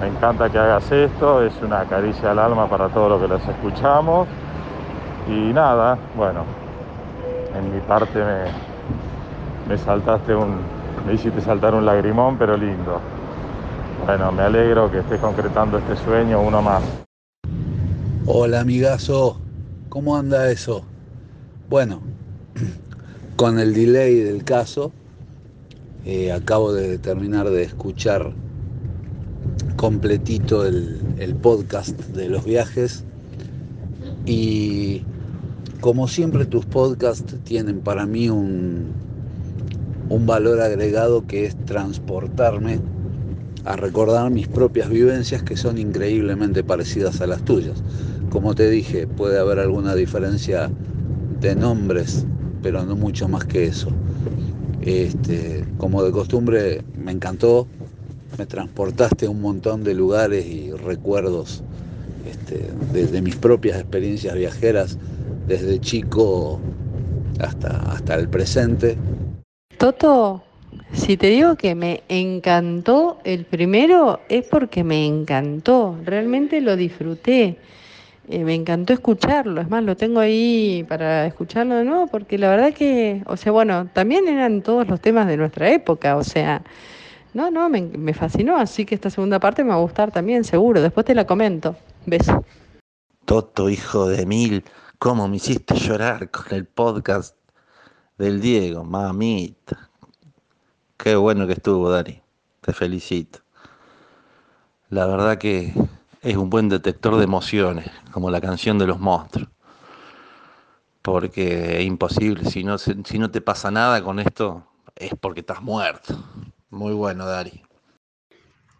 Me encanta que hagas esto, es una caricia al alma para todos los que los escuchamos. Y nada, bueno, en mi parte me, me saltaste un, me hiciste saltar un lagrimón, pero lindo. Bueno, me alegro que estés concretando este sueño, uno más. Hola amigazo, ¿cómo anda eso? Bueno, con el delay del caso, eh, acabo de terminar de escuchar completito el, el podcast de los viajes y como siempre tus podcasts tienen para mí un, un valor agregado que es transportarme a recordar mis propias vivencias que son increíblemente parecidas a las tuyas. Como te dije, puede haber alguna diferencia de nombres, pero no mucho más que eso. Este, como de costumbre, me encantó, me transportaste a un montón de lugares y recuerdos este, de, de mis propias experiencias viajeras, desde chico hasta, hasta el presente. Toto, si te digo que me encantó el primero, es porque me encantó, realmente lo disfruté. Eh, me encantó escucharlo, es más, lo tengo ahí para escucharlo de nuevo, porque la verdad que, o sea, bueno, también eran todos los temas de nuestra época, o sea, no, no, me, me fascinó, así que esta segunda parte me va a gustar también, seguro, después te la comento. Beso. Toto, hijo de mil, cómo me hiciste llorar con el podcast del Diego, mamita. Qué bueno que estuvo, Dani. Te felicito. La verdad que es un buen detector de emociones, como la canción de los monstruos. Porque es imposible, si no, si no te pasa nada con esto, es porque estás muerto. Muy bueno, Dari.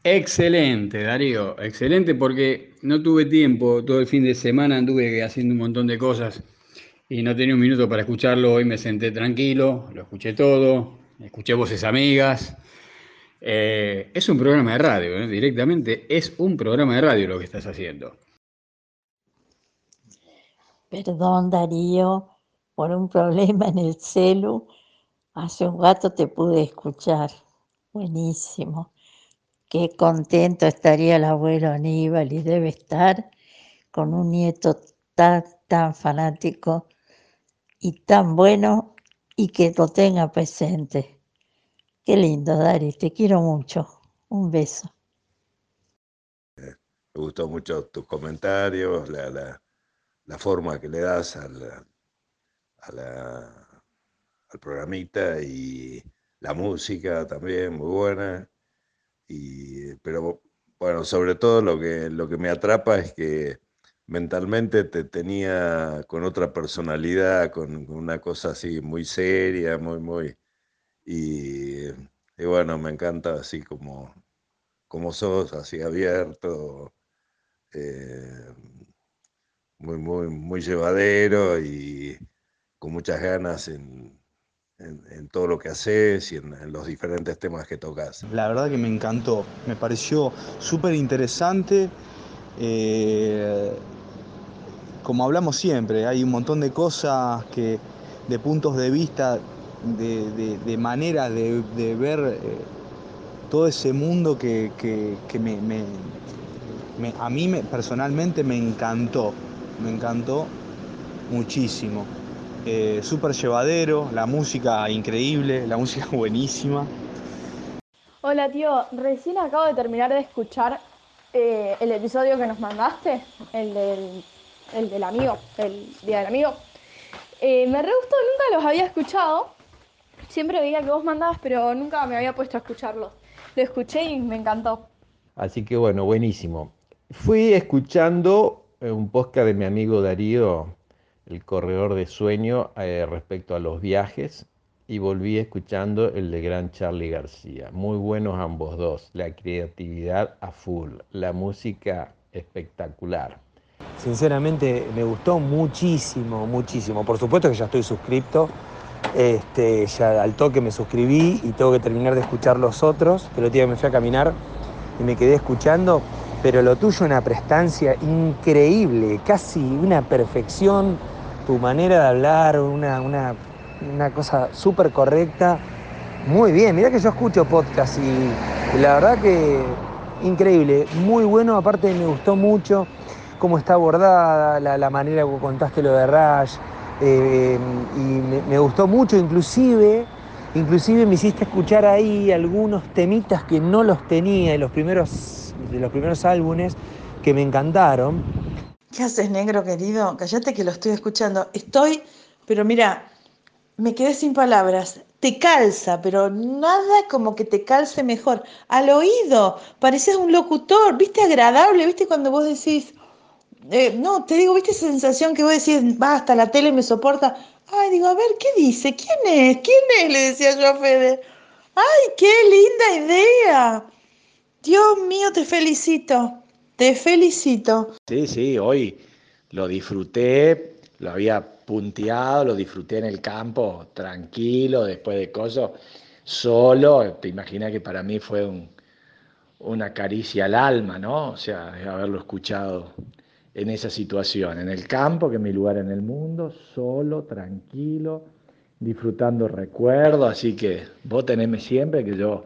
Excelente, Darío, excelente porque no tuve tiempo, todo el fin de semana anduve haciendo un montón de cosas y no tenía un minuto para escucharlo, hoy me senté tranquilo, lo escuché todo, escuché voces amigas. Eh, es un programa de radio, ¿eh? directamente es un programa de radio lo que estás haciendo. Perdón, Darío, por un problema en el celu. Hace un rato te pude escuchar. Buenísimo. Qué contento estaría el abuelo Aníbal y debe estar con un nieto tan, tan fanático y tan bueno y que lo tenga presente. Qué lindo, Dari, te quiero mucho. Un beso. Me gustó mucho tus comentarios, la, la- forma que le das a la- al programita y la música también muy buena. Y, pero bueno, sobre todo lo que, lo que me atrapa es que mentalmente te tenía con otra personalidad, con, una cosa así muy seria, muy, muy... Y, bueno, me encanta así como, como sos, así abierto, eh, muy, muy, muy llevadero y con muchas ganas en, en- en todo lo que haces y en, en los diferentes temas que tocas. La verdad que me encantó, me pareció súper interesante. Eh, como hablamos siempre, hay un montón de cosas que, de puntos de vista, de, maneras de, ver eh, todo ese mundo que, que- que me, me- me- a mí me- personalmente me encantó, me encantó muchísimo. Eh, súper llevadero, la música increíble, la música buenísima. Hola tío, recién acabo de terminar de escuchar eh, el episodio que nos mandaste, el del, el del amigo, el Día del Amigo. Eh, me re gustó, nunca los había escuchado. Siempre veía que vos mandabas, pero nunca me había puesto a escucharlos. Lo escuché y me encantó. Así que bueno, buenísimo. Fui escuchando eh, un podcast de mi amigo Darío, el corredor de sueño, respecto a los viajes, y volví escuchando el de Gran Charlie García. Muy buenos ambos dos, la creatividad a full, la música espectacular. Sinceramente me gustó muchísimo, muchísimo. Por supuesto que ya estoy suscripto. Este, ya al toque me suscribí y tengo que terminar de escuchar los otros. El día que me fui a caminar y me quedé escuchando. Pero lo tuyo una prestancia increíble, casi una perfección. Tu manera de hablar, una, una, una cosa súper correcta. Muy bien, mira que yo escucho podcast y, la verdad que increíble, muy bueno. Aparte me gustó mucho cómo está abordada, la, manera que contaste lo de Rush, eh, y me, gustó mucho, inclusive, inclusive me hiciste escuchar ahí algunos temitas que no los tenía de los primeros, de los primeros álbumes que me encantaron. ¿Qué haces, negro querido? Cállate que lo estoy escuchando. Estoy, pero mira, me quedé sin palabras. Te calza, pero nada como que te calce mejor. Al oído, parecías un locutor, viste agradable, viste cuando vos decís, eh, no, te digo, viste esa sensación que vos decís, basta, la tele me soporta. Ay, digo, a ver, ¿qué dice? ¿Quién es? ¿Quién es? Le decía yo a Fede. Ay, qué linda idea. Dios mío, te felicito. Te felicito. Sí, sí, hoy lo disfruté, lo había punteado, lo disfruté en el campo, tranquilo, después de cosas, solo. Te imaginas que para mí fue un- una caricia al alma, ¿no? O sea, haberlo escuchado en esa situación, en el campo, que es mi lugar en el mundo, solo, tranquilo, disfrutando recuerdos, así que vos teneme siempre, que yo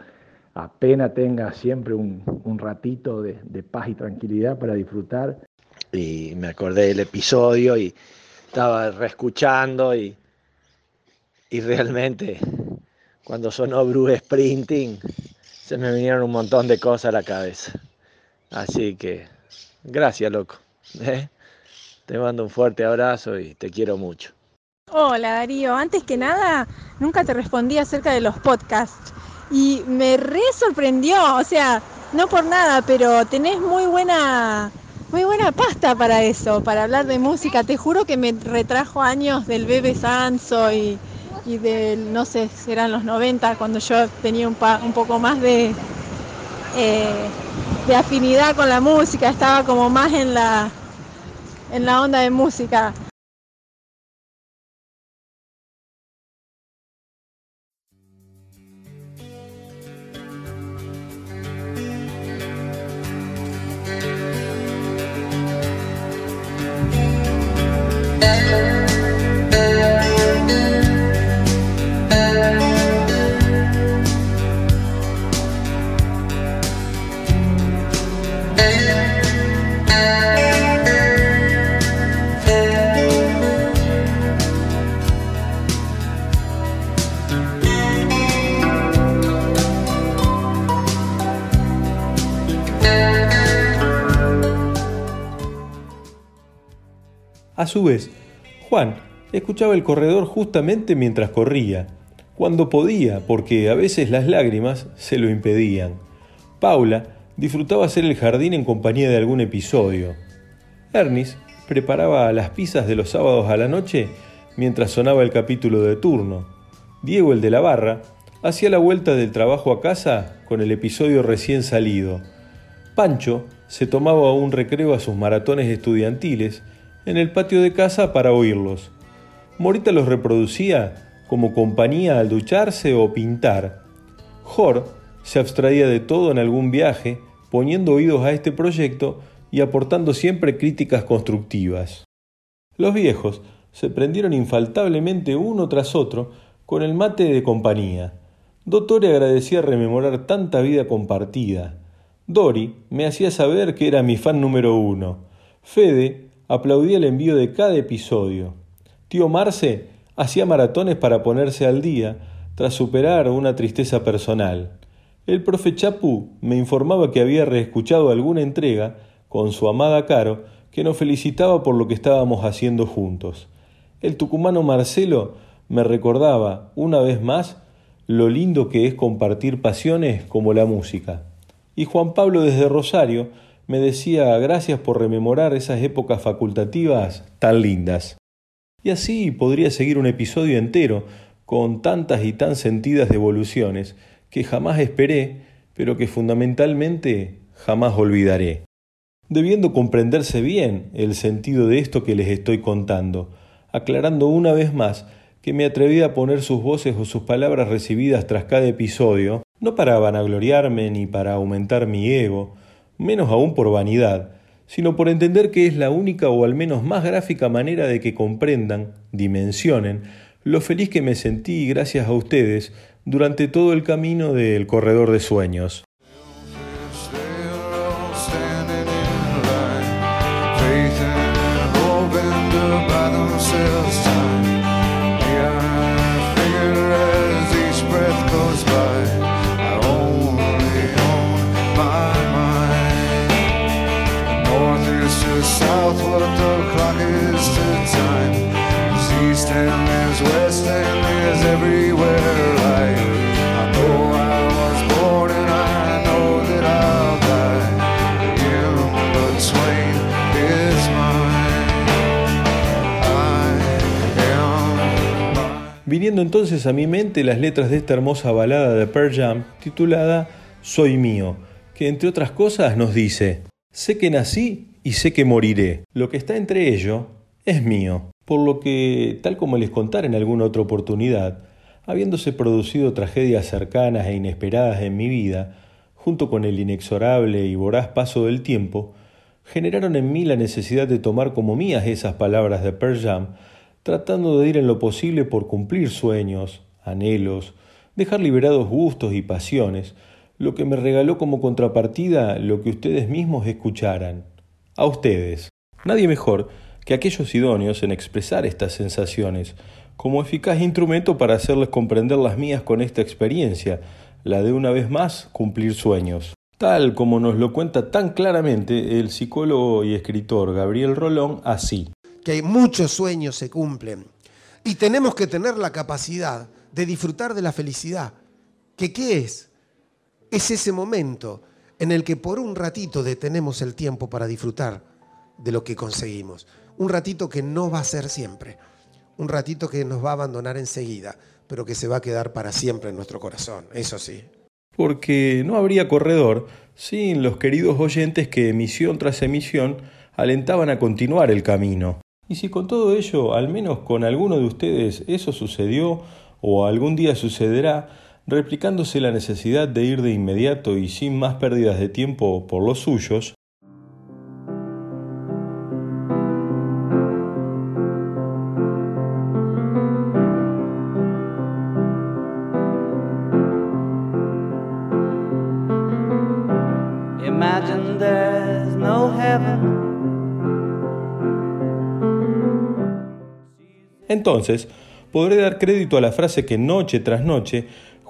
apenas tenga siempre un, un ratito de, de paz y tranquilidad para disfrutar. Y me acordé del episodio y estaba reescuchando y, y realmente cuando sonó Bruce Sprinting se me vinieron un montón de cosas a la cabeza. Así que gracias, loco. ¿eh? Te mando un fuerte abrazo y te quiero mucho. Hola Darío, antes que nada, nunca te respondí acerca de los podcasts y me re sorprendió, o sea, no por nada, pero tenés muy buena, muy buena pasta para eso, para hablar de música. Te juro que me retrajo años del Bebe Sanso y, y del, no sé, serán los 90, cuando yo tenía un, pa- un poco más de, eh, de afinidad con la música, estaba como más en la, en la onda de música. A su vez, Juan escuchaba el corredor justamente mientras corría, cuando podía, porque a veces las lágrimas se lo impedían. Paula disfrutaba hacer el jardín en compañía de algún episodio. Ernest preparaba las pizzas de los sábados a la noche mientras sonaba el capítulo de turno. Diego, el de la barra, hacía la vuelta del trabajo a casa con el episodio recién salido. Pancho se tomaba un recreo a sus maratones estudiantiles en el patio de casa para oírlos. Morita los reproducía como compañía al ducharse o pintar. Jor se abstraía de todo en algún viaje, poniendo oídos a este proyecto y aportando siempre críticas constructivas. Los viejos se prendieron infaltablemente uno tras otro con el mate de compañía. Dottore agradecía rememorar tanta vida compartida. Dori me hacía saber que era mi fan número uno. Fede aplaudía el envío de cada episodio. Tío Marce hacía maratones para ponerse al día tras superar una tristeza personal. El profe Chapu me informaba que había reescuchado alguna entrega con su amada Caro que nos felicitaba por lo que estábamos haciendo juntos. El tucumano Marcelo me recordaba, una vez más, lo lindo que es compartir pasiones como la música. Y Juan Pablo desde Rosario me decía gracias por rememorar esas épocas facultativas tan lindas. Y así podría seguir un episodio entero, con tantas y tan sentidas devoluciones, que jamás esperé, pero que fundamentalmente jamás olvidaré. Debiendo comprenderse bien el sentido de esto que les estoy contando, aclarando una vez más que me atreví a poner sus voces o sus palabras recibidas tras cada episodio, no para vanagloriarme ni para aumentar mi ego, menos aún por vanidad, sino por entender que es la única o al menos más gráfica manera de que comprendan, dimensionen, lo feliz que me sentí gracias a ustedes durante todo el camino del corredor de sueños. Viniendo entonces a mi mente las letras de esta hermosa balada de Pearl Jam titulada Soy mío, que entre otras cosas nos dice, sé que nací y sé que moriré. Lo que está entre ello es mío. Por lo que, tal como les contara en alguna otra oportunidad, habiéndose producido tragedias cercanas e inesperadas en mi vida, junto con el inexorable y voraz paso del tiempo, generaron en mí la necesidad de tomar como mías esas palabras de Pearl Jam, tratando de ir en lo posible por cumplir sueños, anhelos, dejar liberados gustos y pasiones, lo que me regaló como contrapartida lo que ustedes mismos escucharan. A ustedes. Nadie mejor que aquellos idóneos en expresar estas sensaciones, como eficaz instrumento para hacerles comprender las mías con esta experiencia, la de una vez más cumplir sueños. Tal como nos lo cuenta tan claramente el psicólogo y escritor Gabriel Rolón, así. Que muchos sueños se cumplen. Y tenemos que tener la capacidad de disfrutar de la felicidad. ¿Que qué es? Es ese momento en el que por un ratito detenemos el tiempo para disfrutar de lo que conseguimos. Un ratito que no va a ser siempre. Un ratito que nos va a abandonar enseguida, pero que se va a quedar para siempre en nuestro corazón. Eso sí. Porque no habría corredor sin los queridos oyentes que emisión tras emisión alentaban a continuar el camino. Y si con todo ello, al menos con alguno de ustedes, eso sucedió o algún día sucederá, replicándose la necesidad de ir de inmediato y sin más pérdidas de tiempo por los suyos, Imagine no. Entonces, podré dar crédito a la frase que noche tras noche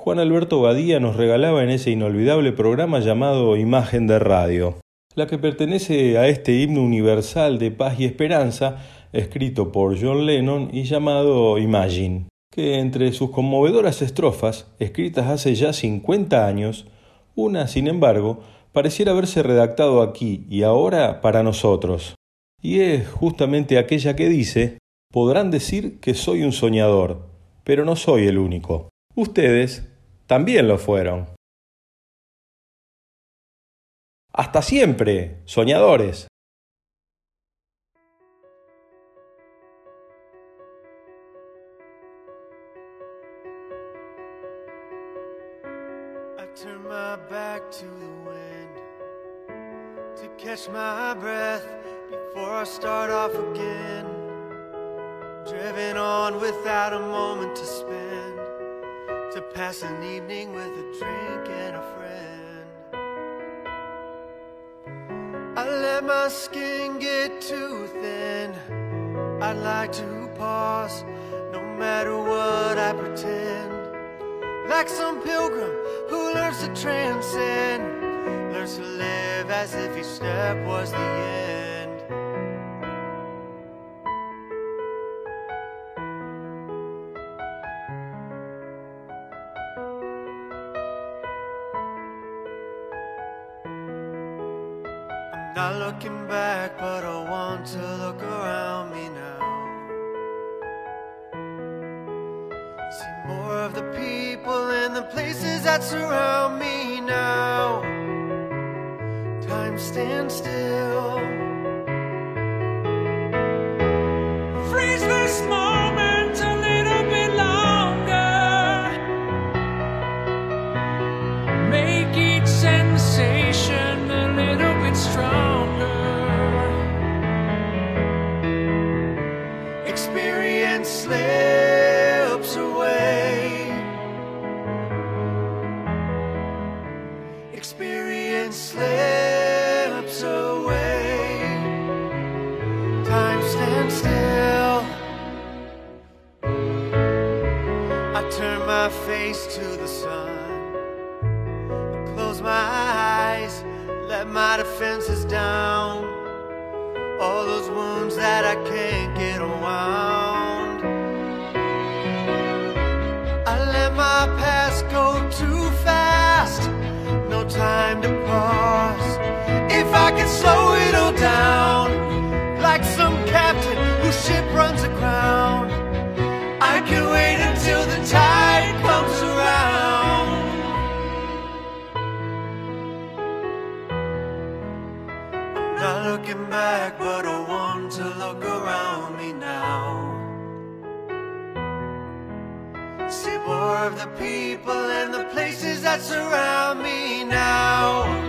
Juan Alberto Badía nos regalaba en ese inolvidable programa llamado Imagen de Radio, la que pertenece a este himno universal de paz y esperanza, escrito por John Lennon y llamado Imagine, que entre sus conmovedoras estrofas, escritas hace ya 50 años, Una, sin embargo, pareciera haberse redactado aquí y ahora para nosotros. Y es justamente aquella que dice, podrán decir que soy un soñador, pero no soy el único. Ustedes también lo fueron. Hasta siempre, soñadores. Turn my back to the wind to catch my breath before I start off again. Driven on without a moment to spend to pass an evening with a drink and a friend. I let my skin get too thin. I'd like to pause no matter what I pretend. Like some pilgrim who learns to transcend, learns to live as if each step was the end. Not looking back, but I want to look around me now. See more of the people and the places that surround me now. Time stands still. People and the places that surround me now.